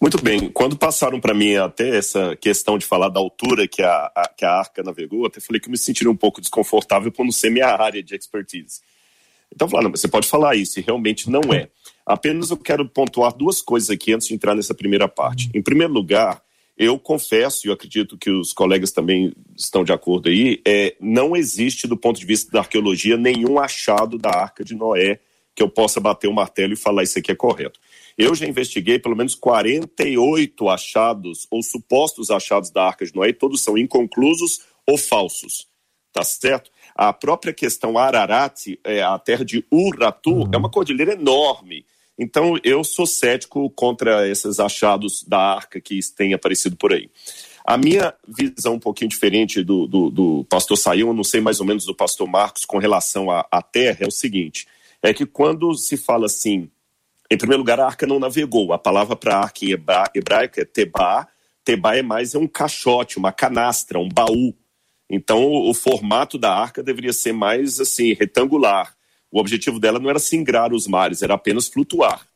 Muito bem. Quando passaram para mim até essa questão de falar da altura que a, a, que a arca navegou, até falei que eu me sentiria um pouco desconfortável por não ser minha área de expertise. Então, falaram, você pode falar isso, e realmente não é. Apenas eu quero pontuar duas coisas aqui antes de entrar nessa primeira parte. Em primeiro lugar, eu confesso, e eu acredito que os colegas também estão de acordo aí, é, não existe, do ponto de vista da arqueologia, nenhum achado da Arca de Noé que eu possa bater o martelo e falar isso aqui é correto. Eu já investiguei pelo menos 48 achados ou supostos achados da Arca de Noé, e todos são inconclusos ou falsos. Tá certo? A própria questão Ararat, é, a terra de Uratu, uhum. é uma cordilheira enorme. Então eu sou cético contra esses achados da arca que têm aparecido por aí. A minha visão um pouquinho diferente do, do, do pastor Saião, não sei mais ou menos do pastor Marcos com relação à, à terra, é o seguinte: é que quando se fala assim, em primeiro lugar, a arca não navegou. A palavra para arca em hebraico é tebá. Tebá é mais é um caixote, uma canastra, um baú. Então, o, o formato da arca deveria ser mais assim retangular. O objetivo dela não era singrar os mares, era apenas flutuar.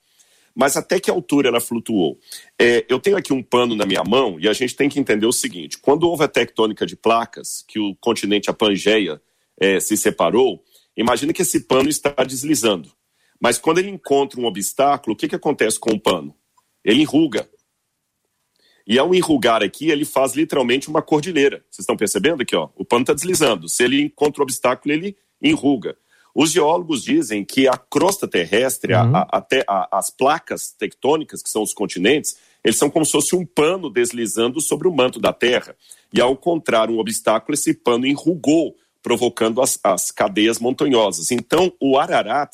Mas até que altura ela flutuou? É, eu tenho aqui um pano na minha mão e a gente tem que entender o seguinte: quando houve a tectônica de placas, que o continente, a Pangeia, é, se separou, Imagina que esse pano está deslizando. Mas quando ele encontra um obstáculo, o que, que acontece com o pano? Ele enruga. E ao enrugar aqui, ele faz literalmente uma cordilheira. Vocês estão percebendo aqui? Ó? O pano está deslizando. Se ele encontra o obstáculo, ele enruga. Os geólogos dizem que a crosta terrestre, uhum. a, a, a, as placas tectônicas, que são os continentes, eles são como se fosse um pano deslizando sobre o manto da Terra. E ao encontrar um obstáculo, esse pano enrugou, provocando as, as cadeias montanhosas. Então, o Ararat,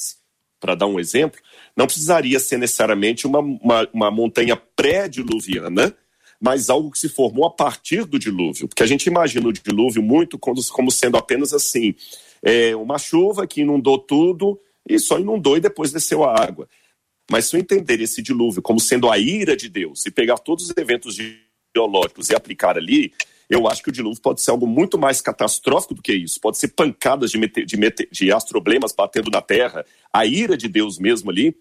para dar um exemplo, não precisaria ser necessariamente uma, uma, uma montanha pré-diluviana, mas algo que se formou a partir do dilúvio. Porque a gente imagina o dilúvio muito como, sendo apenas assim: é, uma chuva que inundou tudo e só inundou e depois desceu a água. Mas se eu entender esse dilúvio como sendo a ira de Deus, e pegar todos os eventos geológicos e aplicar ali, eu acho que o dilúvio pode ser algo muito mais catastrófico do que isso. Pode ser pancadas de, de, de astroblemas batendo na terra, a ira de Deus mesmo ali,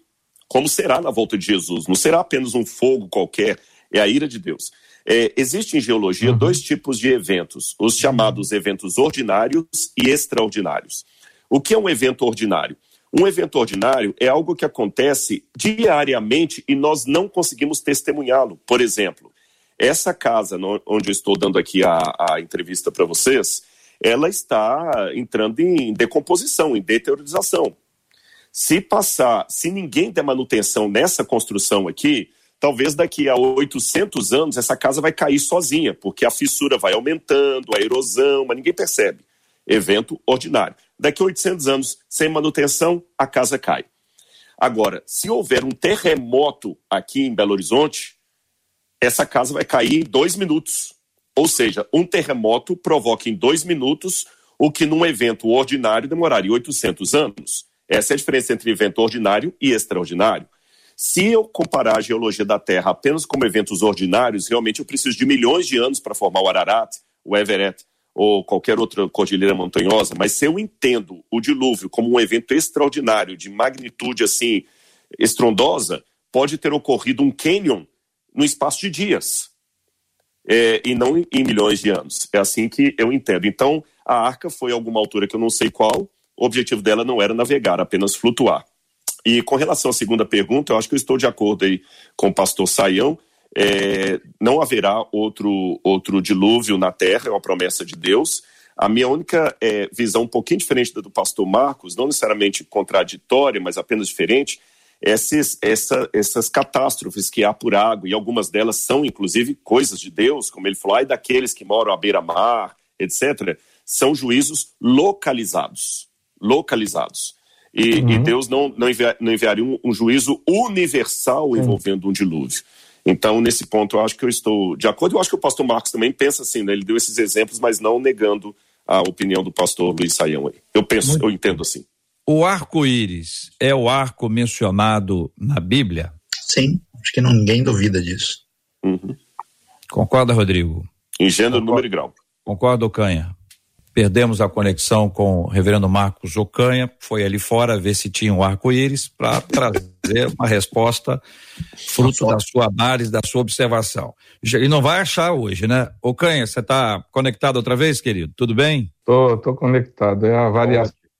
como será na volta de Jesus. Não será apenas um fogo qualquer, é a ira de Deus. É, Existem em geologia uhum. dois tipos de eventos: os chamados eventos ordinários e extraordinários. O que é um evento ordinário? Um evento ordinário é algo que acontece diariamente e nós não conseguimos testemunhá-lo. Por exemplo, essa casa onde eu estou dando aqui a, a entrevista para vocês, ela está entrando em decomposição, em deteriorização. Se passar, se ninguém der manutenção nessa construção aqui, talvez daqui a 800 anos essa casa vai cair sozinha, porque a fissura vai aumentando, a erosão, mas ninguém percebe. Evento ordinário. Daqui a 800 anos, sem manutenção, a casa cai. Agora, se houver um terremoto aqui em Belo Horizonte, essa casa vai cair em dois minutos. Ou seja, um terremoto provoca em dois minutos o que num evento ordinário demoraria 800 anos. Essa é a diferença entre evento ordinário e extraordinário. Se eu comparar a geologia da Terra apenas como eventos ordinários, realmente eu preciso de milhões de anos para formar o Ararat, o Everett ou qualquer outra cordilheira montanhosa, mas se eu entendo o dilúvio como um evento extraordinário, de magnitude assim estrondosa, pode ter ocorrido um canyon no espaço de dias é, e não em milhões de anos. É assim que eu entendo. Então, a arca foi a alguma altura que eu não sei qual, o objetivo dela não era navegar, apenas flutuar. E com relação à segunda pergunta, eu acho que eu estou de acordo aí com o pastor Saião. É, não haverá outro, outro dilúvio na terra, é uma promessa de Deus. A minha única é, visão, um pouquinho diferente da do pastor Marcos, não necessariamente contraditória, mas apenas diferente, essas, essa, essas catástrofes que há por água, e algumas delas são, inclusive, coisas de Deus, como ele falou, ai daqueles que moram à beira-mar, etc., são juízos localizados. Localizados. E, uhum. e Deus não, não, envia, não enviaria um, um, juízo universal envolvendo um dilúvio. Então, nesse ponto, eu acho que eu estou de acordo. Eu acho que o pastor Marcos também pensa assim, né? Ele deu esses exemplos, mas não negando a opinião do pastor Luiz Saião aí. Eu penso, Muito. eu entendo assim. O arco-íris é o arco mencionado na Bíblia? Sim, acho que ninguém duvida disso. Uhum. Concorda, Rodrigo? Em gênero, número e grau. Concorda, Canha? Perdemos a conexão com o reverendo Marcos Ocanha, foi ali fora ver se tinha um arco-íris para trazer uma resposta fruto da sua análise, da sua observação. E não vai achar hoje, né? Ocanha, você está conectado outra vez, querido? Tudo bem? Tô, tô conectado. É a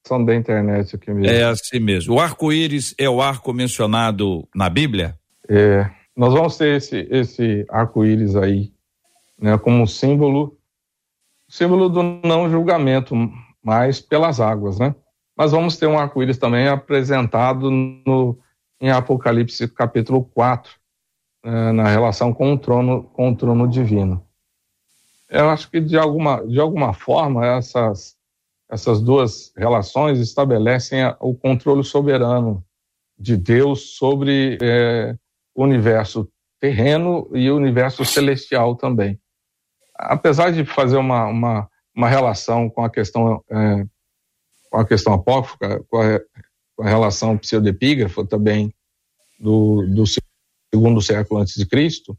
variação da internet aqui mesmo. É assim mesmo. O arco-íris é o arco mencionado na Bíblia? É. Nós vamos ter esse, esse arco-íris aí, né, como símbolo símbolo do não julgamento, mais pelas águas, né? Mas vamos ter um arco-íris também apresentado no, em Apocalipse capítulo 4, né, na relação com o trono, com o trono divino. Eu acho que de alguma, de alguma forma essas, essas duas relações estabelecem o controle soberano de Deus sobre é, o universo terreno e o universo celestial também. Apesar de fazer uma, uma, uma relação com a questão é, com a questão apócrifa, com a, com a relação pseudepígrafa também do, do segundo século antes de Cristo,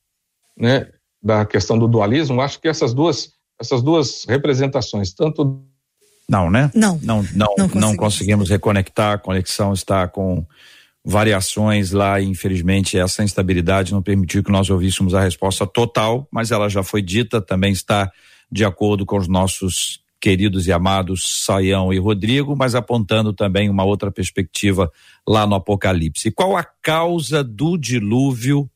né, da questão do dualismo, acho que essas duas essas duas representações, tanto não, né? Não. Não, não, não, não conseguimos reconectar, a conexão está com variações lá e infelizmente essa instabilidade não permitiu que nós ouvíssemos a resposta total, mas ela já foi dita, também está de acordo com os nossos queridos e amados Saião e Rodrigo, mas apontando também uma outra perspectiva lá no Apocalipse. Qual a causa do dilúvio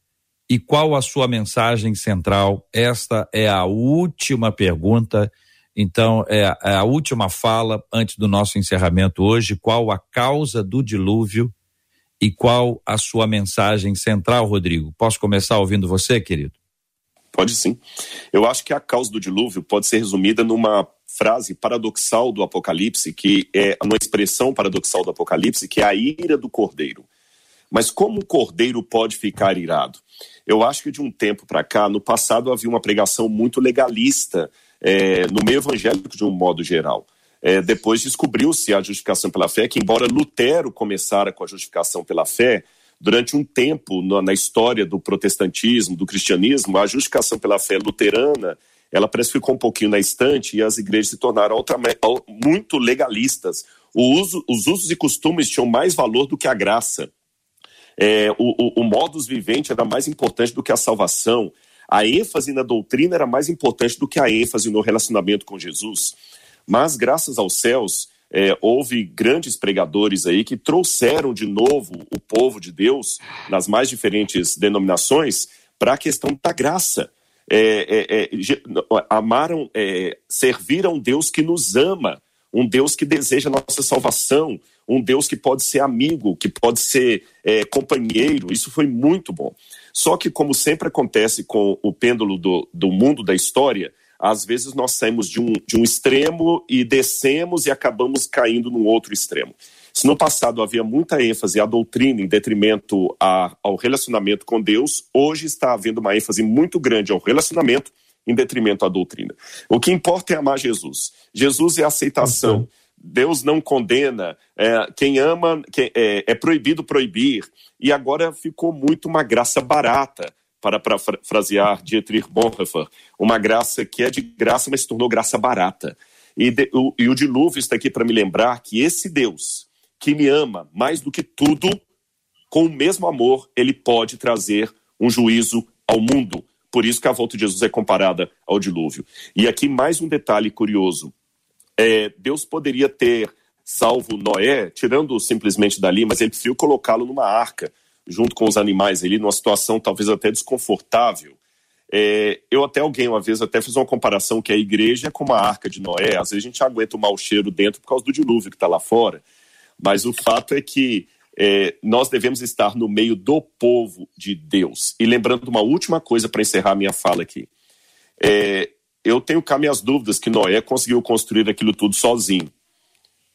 e qual a sua mensagem central? Esta é a última pergunta. Então, é a, é a última fala antes do nosso encerramento hoje. Qual a causa do dilúvio e qual a sua mensagem central, Rodrigo? Posso começar ouvindo você, querido? Pode sim. Eu acho que a causa do dilúvio pode ser resumida numa frase paradoxal do Apocalipse, que é uma expressão paradoxal do Apocalipse, que é a ira do cordeiro. Mas como o cordeiro pode ficar irado? Eu acho que de um tempo para cá, no passado havia uma pregação muito legalista é, no meio evangélico de um modo geral. É, depois descobriu-se a justificação pela fé, que embora Lutero começara com a justificação pela fé, durante um tempo na, na história do protestantismo, do cristianismo, a justificação pela fé luterana, ela parece que ficou um pouquinho na estante e as igrejas se tornaram muito legalistas. Uso, os usos e costumes tinham mais valor do que a graça. É, o, o, o modus vivente era mais importante do que a salvação. A ênfase na doutrina era mais importante do que a ênfase no relacionamento com Jesus. Mas, graças aos céus, é, houve grandes pregadores aí que trouxeram de novo o povo de Deus, nas mais diferentes denominações, para a questão da graça. É, é, é amaram, é, serviram um Deus que nos ama, um Deus que deseja nossa salvação, um Deus que pode ser amigo, que pode ser é, companheiro. Isso foi muito bom. Só que, como sempre acontece com o pêndulo do, do mundo da história, às vezes nós saímos de um, de um extremo e descemos e acabamos caindo num outro extremo. Se no passado havia muita ênfase à doutrina em detrimento a, ao relacionamento com Deus, hoje está havendo uma ênfase muito grande ao relacionamento em detrimento à doutrina. O que importa é amar Jesus. Jesus é aceitação. Uhum. Deus não condena. É, quem ama, é, é, proibido proibir. E agora ficou muito uma graça barata, para frasear Dietrich Bonhoeffer. Uma graça que é de graça, mas se tornou graça barata. E, de, o, e o dilúvio está aqui para me lembrar que esse Deus, que me ama mais do que tudo, com o mesmo amor, ele pode trazer um juízo ao mundo. Por isso que a volta de Jesus é comparada ao dilúvio. E aqui mais um detalhe curioso é, Deus poderia ter salvo Noé, tirando simplesmente dali, mas ele preferiu colocá-lo numa arca, junto com os animais ali, numa situação talvez até desconfortável. É, eu até alguém uma vez até fiz uma comparação que a igreja é como a arca de Noé, às vezes a gente aguenta o mau cheiro dentro por causa do dilúvio que está lá fora, mas o fato é que é, nós devemos estar no meio do povo de Deus. E lembrando uma última coisa para encerrar minha fala aqui. É, eu tenho cá minhas dúvidas que Noé conseguiu construir aquilo tudo sozinho.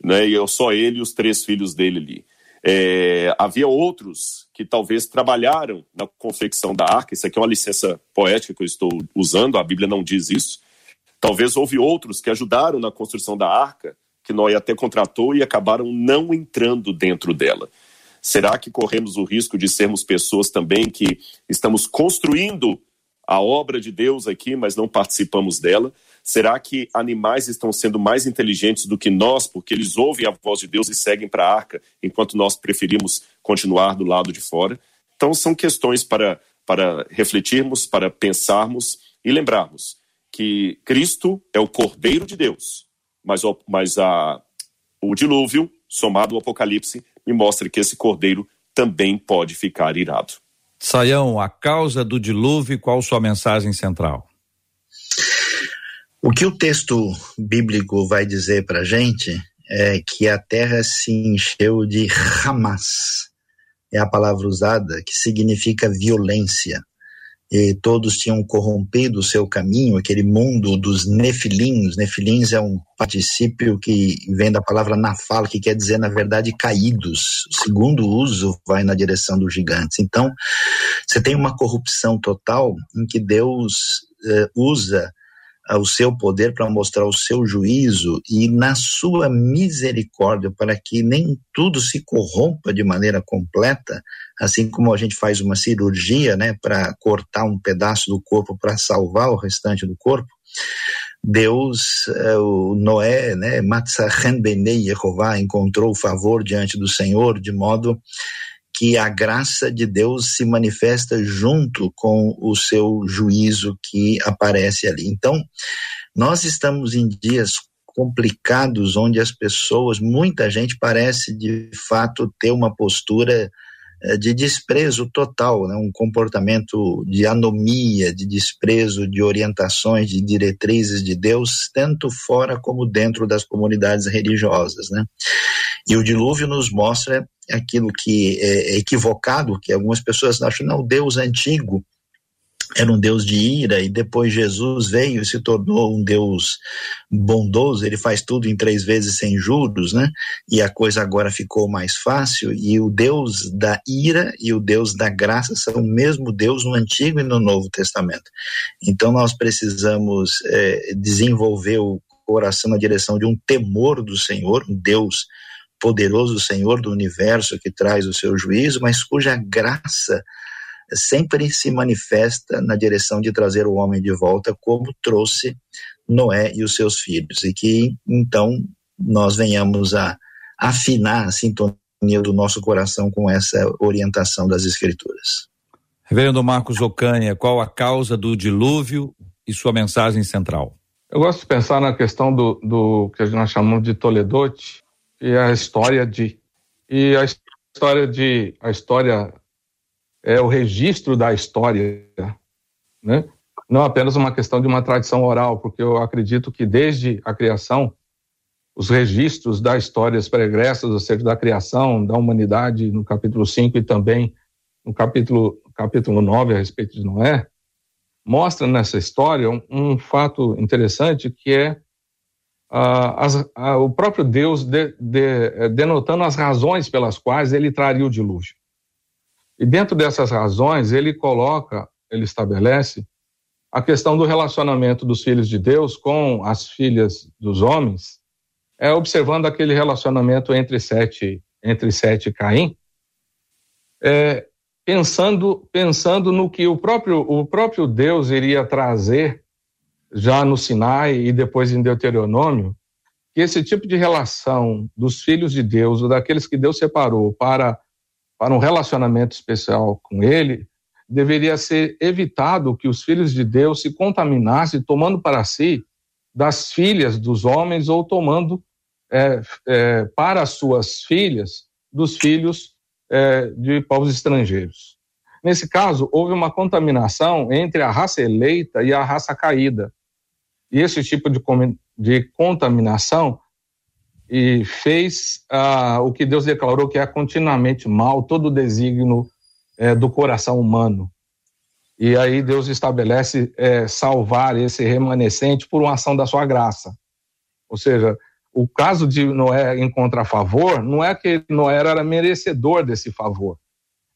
Né? E eu só ele e os três filhos dele ali. É, havia outros que talvez trabalharam na confecção da arca. Isso aqui é uma licença poética que eu estou usando, a Bíblia não diz isso. Talvez houve outros que ajudaram na construção da arca, que Noé até contratou e acabaram não entrando dentro dela. Será que corremos o risco de sermos pessoas também que estamos construindo a obra de Deus aqui, mas não participamos dela? Será que animais estão sendo mais inteligentes do que nós, porque eles ouvem a voz de Deus e seguem para a arca, enquanto nós preferimos continuar do lado de fora? Então, são questões para, para refletirmos, para pensarmos e lembrarmos que Cristo é o Cordeiro de Deus, mas, mas a, o dilúvio, somado ao Apocalipse, me mostra que esse Cordeiro também pode ficar irado. Saião, a causa do dilúvio, qual sua mensagem central? O que o texto bíblico vai dizer para gente é que a terra se encheu de Hamas, é a palavra usada, que significa violência e todos tinham corrompido o seu caminho, aquele mundo dos nefilins. Nefilins é um particípio que vem da palavra nafal, que quer dizer, na verdade, caídos. O segundo uso vai na direção dos gigantes. Então, você tem uma corrupção total em que Deus eh, usa o seu poder para mostrar o seu juízo e na sua misericórdia para que nem tudo se corrompa de maneira completa, assim como a gente faz uma cirurgia, né, para cortar um pedaço do corpo para salvar o restante do corpo. Deus, eh, o Noé, né, Matzachen Benei Yehová, encontrou favor diante do Senhor, de modo que a graça de Deus se manifesta junto com o seu juízo que aparece ali. Então, nós estamos em dias complicados onde as pessoas, muita gente parece de fato ter uma postura eh, de desprezo total, né? um comportamento de anomia, de desprezo de orientações, de diretrizes de Deus, tanto fora como dentro das comunidades religiosas. Né? E o dilúvio nos mostra aquilo que é equivocado, que algumas pessoas acham, não, Deus antigo era um Deus de ira e depois Jesus veio e se tornou um Deus bondoso, ele faz tudo em três vezes sem juros, né? E a coisa agora ficou mais fácil e o Deus da ira e o Deus da graça são o mesmo Deus no Antigo e no Novo Testamento. Então nós precisamos é, desenvolver o coração na direção de um temor do Senhor, um Deus poderoso Senhor do universo que traz o seu juízo, mas cuja graça sempre se manifesta na direção de trazer o homem de volta, como trouxe Noé e os seus filhos, e que então nós venhamos a afinar a sintonia do nosso coração com essa orientação das Escrituras. Reverendo Marcos Ocanha, qual a causa do dilúvio e sua mensagem central? Eu gosto de pensar na questão do, do que nós chamamos de Toledote, e a história de. E a história de. A história é o registro da história, né? Não apenas uma questão de uma tradição oral, porque eu acredito que desde a criação, os registros das histórias pregressas acerca da criação, da humanidade, no capítulo 5 e também no capítulo, capítulo 9 a respeito de Noé, mostra nessa história um, um fato interessante que é ah, as, ah, o próprio Deus de, de, eh, denotando as razões pelas quais ele traria o dilúvio. E dentro dessas razões, ele coloca, ele estabelece a questão do relacionamento dos filhos de Deus com as filhas dos homens, é observando aquele relacionamento entre Sete, entre Sete e Caim, é, pensando, pensando no que o próprio, o próprio Deus iria trazer já no Sinai e depois em Deuteronômio, que esse tipo de relação dos filhos de Deus, ou daqueles que Deus separou para, para um relacionamento especial com ele, deveria ser evitado que os filhos de Deus se contaminassem tomando para si das filhas dos homens ou tomando é, é, para suas filhas dos filhos é, de povos estrangeiros. Nesse caso, houve uma contaminação entre a raça eleita e a raça caída. E esse tipo de, de contaminação e fez ah, o que Deus declarou que é continuamente mal, todo o desígnio é, do coração humano. E aí Deus estabelece é, salvar esse remanescente por uma ação da sua graça. Ou seja, o caso de Noé encontrar favor não é que Noé era merecedor desse favor,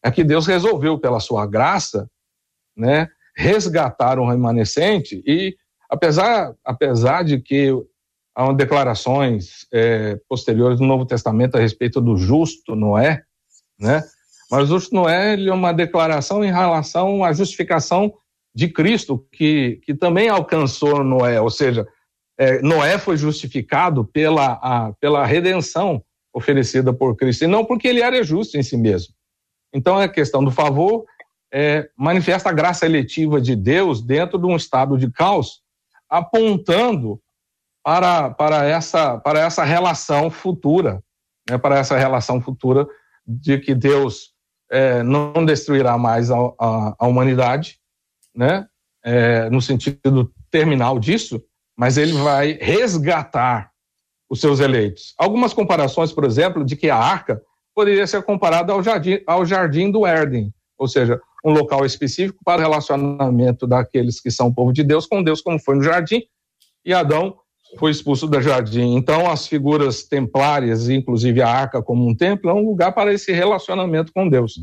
é que Deus resolveu pela sua graça, né, resgatar um remanescente e apesar apesar de que há declarações é, posteriores do Novo Testamento a respeito do justo Noé, né, mas o justo Noé é uma declaração em relação à justificação de Cristo que que também alcançou Noé, ou seja, é, Noé foi justificado pela, a, pela redenção oferecida por Cristo, e não porque ele era justo em si mesmo. Então, a questão do favor é, manifesta a graça eletiva de Deus dentro de um estado de caos, apontando para, para, essa, para essa relação futura, né, para essa relação futura de que Deus é, não destruirá mais a, a, a humanidade, né, é, no sentido terminal disso, mas ele vai resgatar os seus eleitos. Algumas comparações, por exemplo, de que a arca poderia ser comparada ao jardim, ao jardim do Éden, ou seja, um local específico para relacionamento daqueles que são povo de Deus com Deus, como foi no jardim, e Adão foi expulso do jardim. Então, as figuras templárias, inclusive a arca como um templo, é um lugar para esse relacionamento com Deus.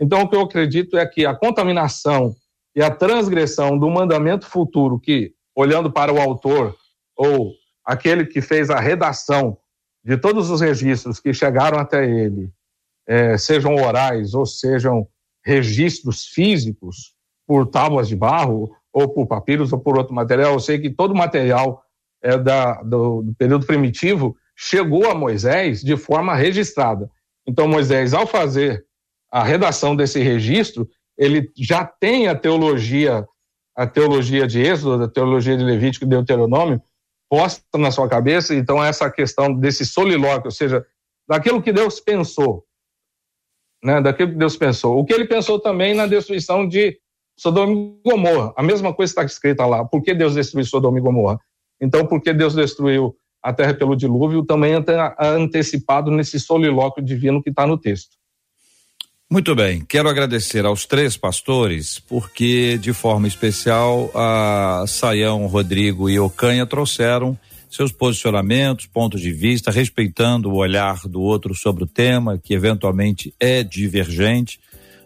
Então, o que eu acredito é que a contaminação e a transgressão do mandamento futuro que olhando para o autor ou aquele que fez a redação de todos os registros que chegaram até ele, é, sejam orais ou sejam registros físicos por tábuas de barro ou por papiros ou por outro material, eu sei que todo material é da, do, do período primitivo chegou a Moisés de forma registrada. Então Moisés, ao fazer a redação desse registro, ele já tem a teologia a teologia de Êxodo, a teologia de Levítico e Deuteronômio, posta na sua cabeça, então essa questão desse solilóquio, ou seja, daquilo que Deus pensou, né, daquilo que Deus pensou. O que ele pensou também na destruição de Sodoma e Gomorra. A mesma coisa está escrita lá. Por que Deus destruiu Sodoma e Gomorra? Então, por que Deus destruiu a terra pelo dilúvio? Também é antecipado nesse solilóquio divino que está no texto. Muito bem, quero agradecer aos três pastores, porque de forma especial a Saião, Rodrigo e Ocanha trouxeram seus posicionamentos, pontos de vista, respeitando o olhar do outro sobre o tema, que eventualmente é divergente,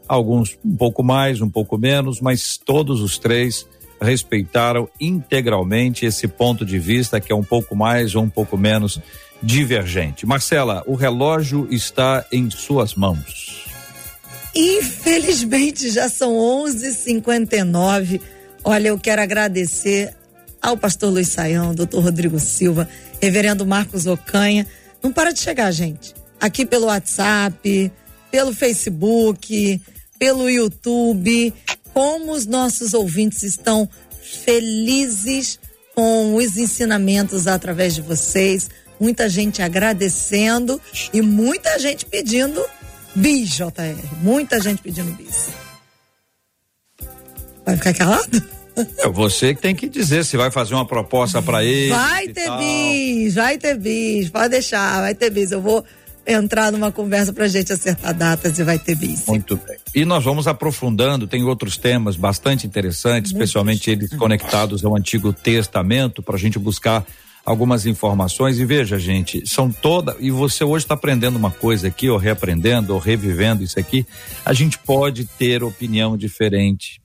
alguns um pouco mais, um pouco menos, mas todos os três respeitaram integralmente esse ponto de vista que é um pouco mais ou um pouco menos divergente. Marcela, o relógio está em suas mãos. Infelizmente já são 11:59. Olha, eu quero agradecer ao pastor Luiz Saião, doutor Rodrigo Silva, reverendo Marcos Ocanha. Não para de chegar, gente. Aqui pelo WhatsApp, pelo Facebook, pelo YouTube. Como os nossos ouvintes estão felizes com os ensinamentos através de vocês. Muita gente agradecendo e muita gente pedindo Bis, JR. Muita gente pedindo bis. Vai ficar calado? É você que tem que dizer se vai fazer uma proposta para ele. Vai ter tal. bis, vai ter bis, pode deixar, vai ter bis. Eu vou entrar numa conversa pra gente acertar datas e vai ter bis. Muito bem. E nós vamos aprofundando, tem outros temas bastante interessantes, Muito especialmente eles conectados ao Antigo Testamento, para a gente buscar algumas informações e veja, gente, são toda e você hoje está aprendendo uma coisa aqui, ou reaprendendo, ou revivendo isso aqui. A gente pode ter opinião diferente,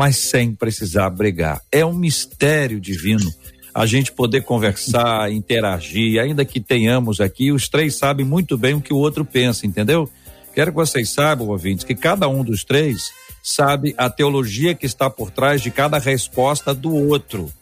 mas sem precisar brigar. É um mistério divino a gente poder conversar, interagir, ainda que tenhamos aqui, os três sabem muito bem o que o outro pensa, entendeu? Quero que vocês saibam, ouvintes, que cada um dos três sabe a teologia que está por trás de cada resposta do outro.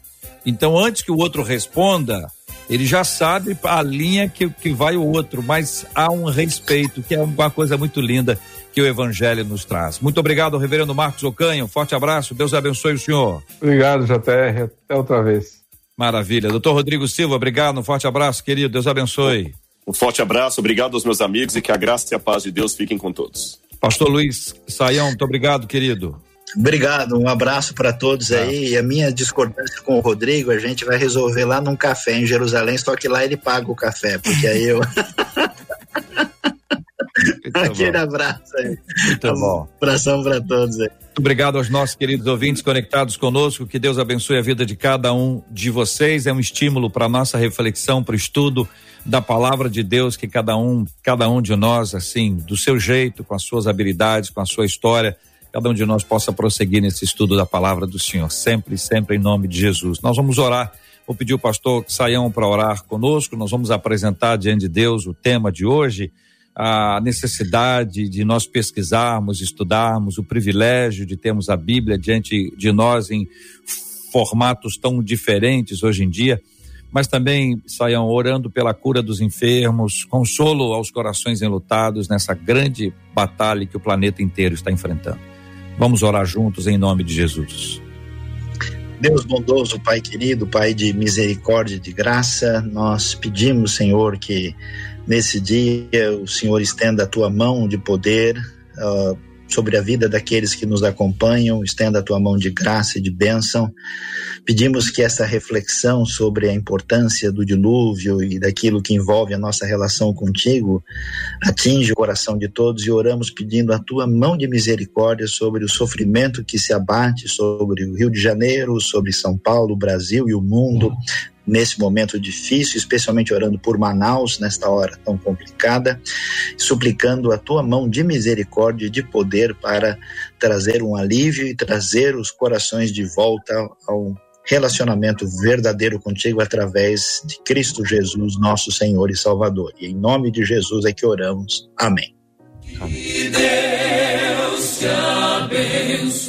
Então, antes que o outro responda, ele já sabe a linha que, que vai o outro, mas há um respeito, que é uma coisa muito linda que o Evangelho nos traz. Muito obrigado, Reverendo Marcos Ocanha. Um forte abraço. Deus abençoe o senhor. Obrigado, JR. Até outra vez. Maravilha. Doutor Rodrigo Silva, obrigado. Um forte abraço, querido. Deus abençoe. Um forte abraço. Obrigado aos meus amigos e que a graça e a paz de Deus fiquem com todos. Pastor Luiz Saião, muito obrigado, querido. Obrigado, um abraço para todos aí. E a minha discordância com o Rodrigo, a gente vai resolver lá num café em Jerusalém, só que lá ele paga o café, porque aí eu. Aquele bom. abraço aí. Muito bom. Abração para todos aí. Muito obrigado aos nossos queridos ouvintes conectados conosco. Que Deus abençoe a vida de cada um de vocês. É um estímulo para nossa reflexão, para o estudo da palavra de Deus que cada um, cada um de nós, assim, do seu jeito, com as suas habilidades, com a sua história, cada um de nós possa prosseguir nesse estudo da palavra do Senhor, sempre, sempre em nome de Jesus. Nós vamos orar. Vou pedir o pastor Saião para orar conosco. Nós vamos apresentar diante de Deus o tema de hoje, a necessidade de nós pesquisarmos, estudarmos, o privilégio de termos a Bíblia diante de nós em formatos tão diferentes hoje em dia mas também saiam orando pela cura dos enfermos, consolo aos corações enlutados nessa grande batalha que o planeta inteiro está enfrentando. Vamos orar juntos em nome de Jesus. Deus bondoso, Pai querido, Pai de misericórdia e de graça, nós pedimos, Senhor, que nesse dia o Senhor estenda a tua mão de poder uh, sobre a vida daqueles que nos acompanham, estenda a tua mão de graça e de bênção. Pedimos que essa reflexão sobre a importância do dilúvio e daquilo que envolve a nossa relação contigo atinja o coração de todos e oramos pedindo a tua mão de misericórdia sobre o sofrimento que se abate sobre o Rio de Janeiro, sobre São Paulo, Brasil e o mundo, nesse momento difícil, especialmente orando por Manaus nesta hora tão complicada, suplicando a tua mão de misericórdia e de poder para trazer um alívio e trazer os corações de volta ao relacionamento verdadeiro contigo através de Cristo Jesus, nosso Senhor e Salvador. E em nome de Jesus é que oramos. Amém. Deus te abençoe.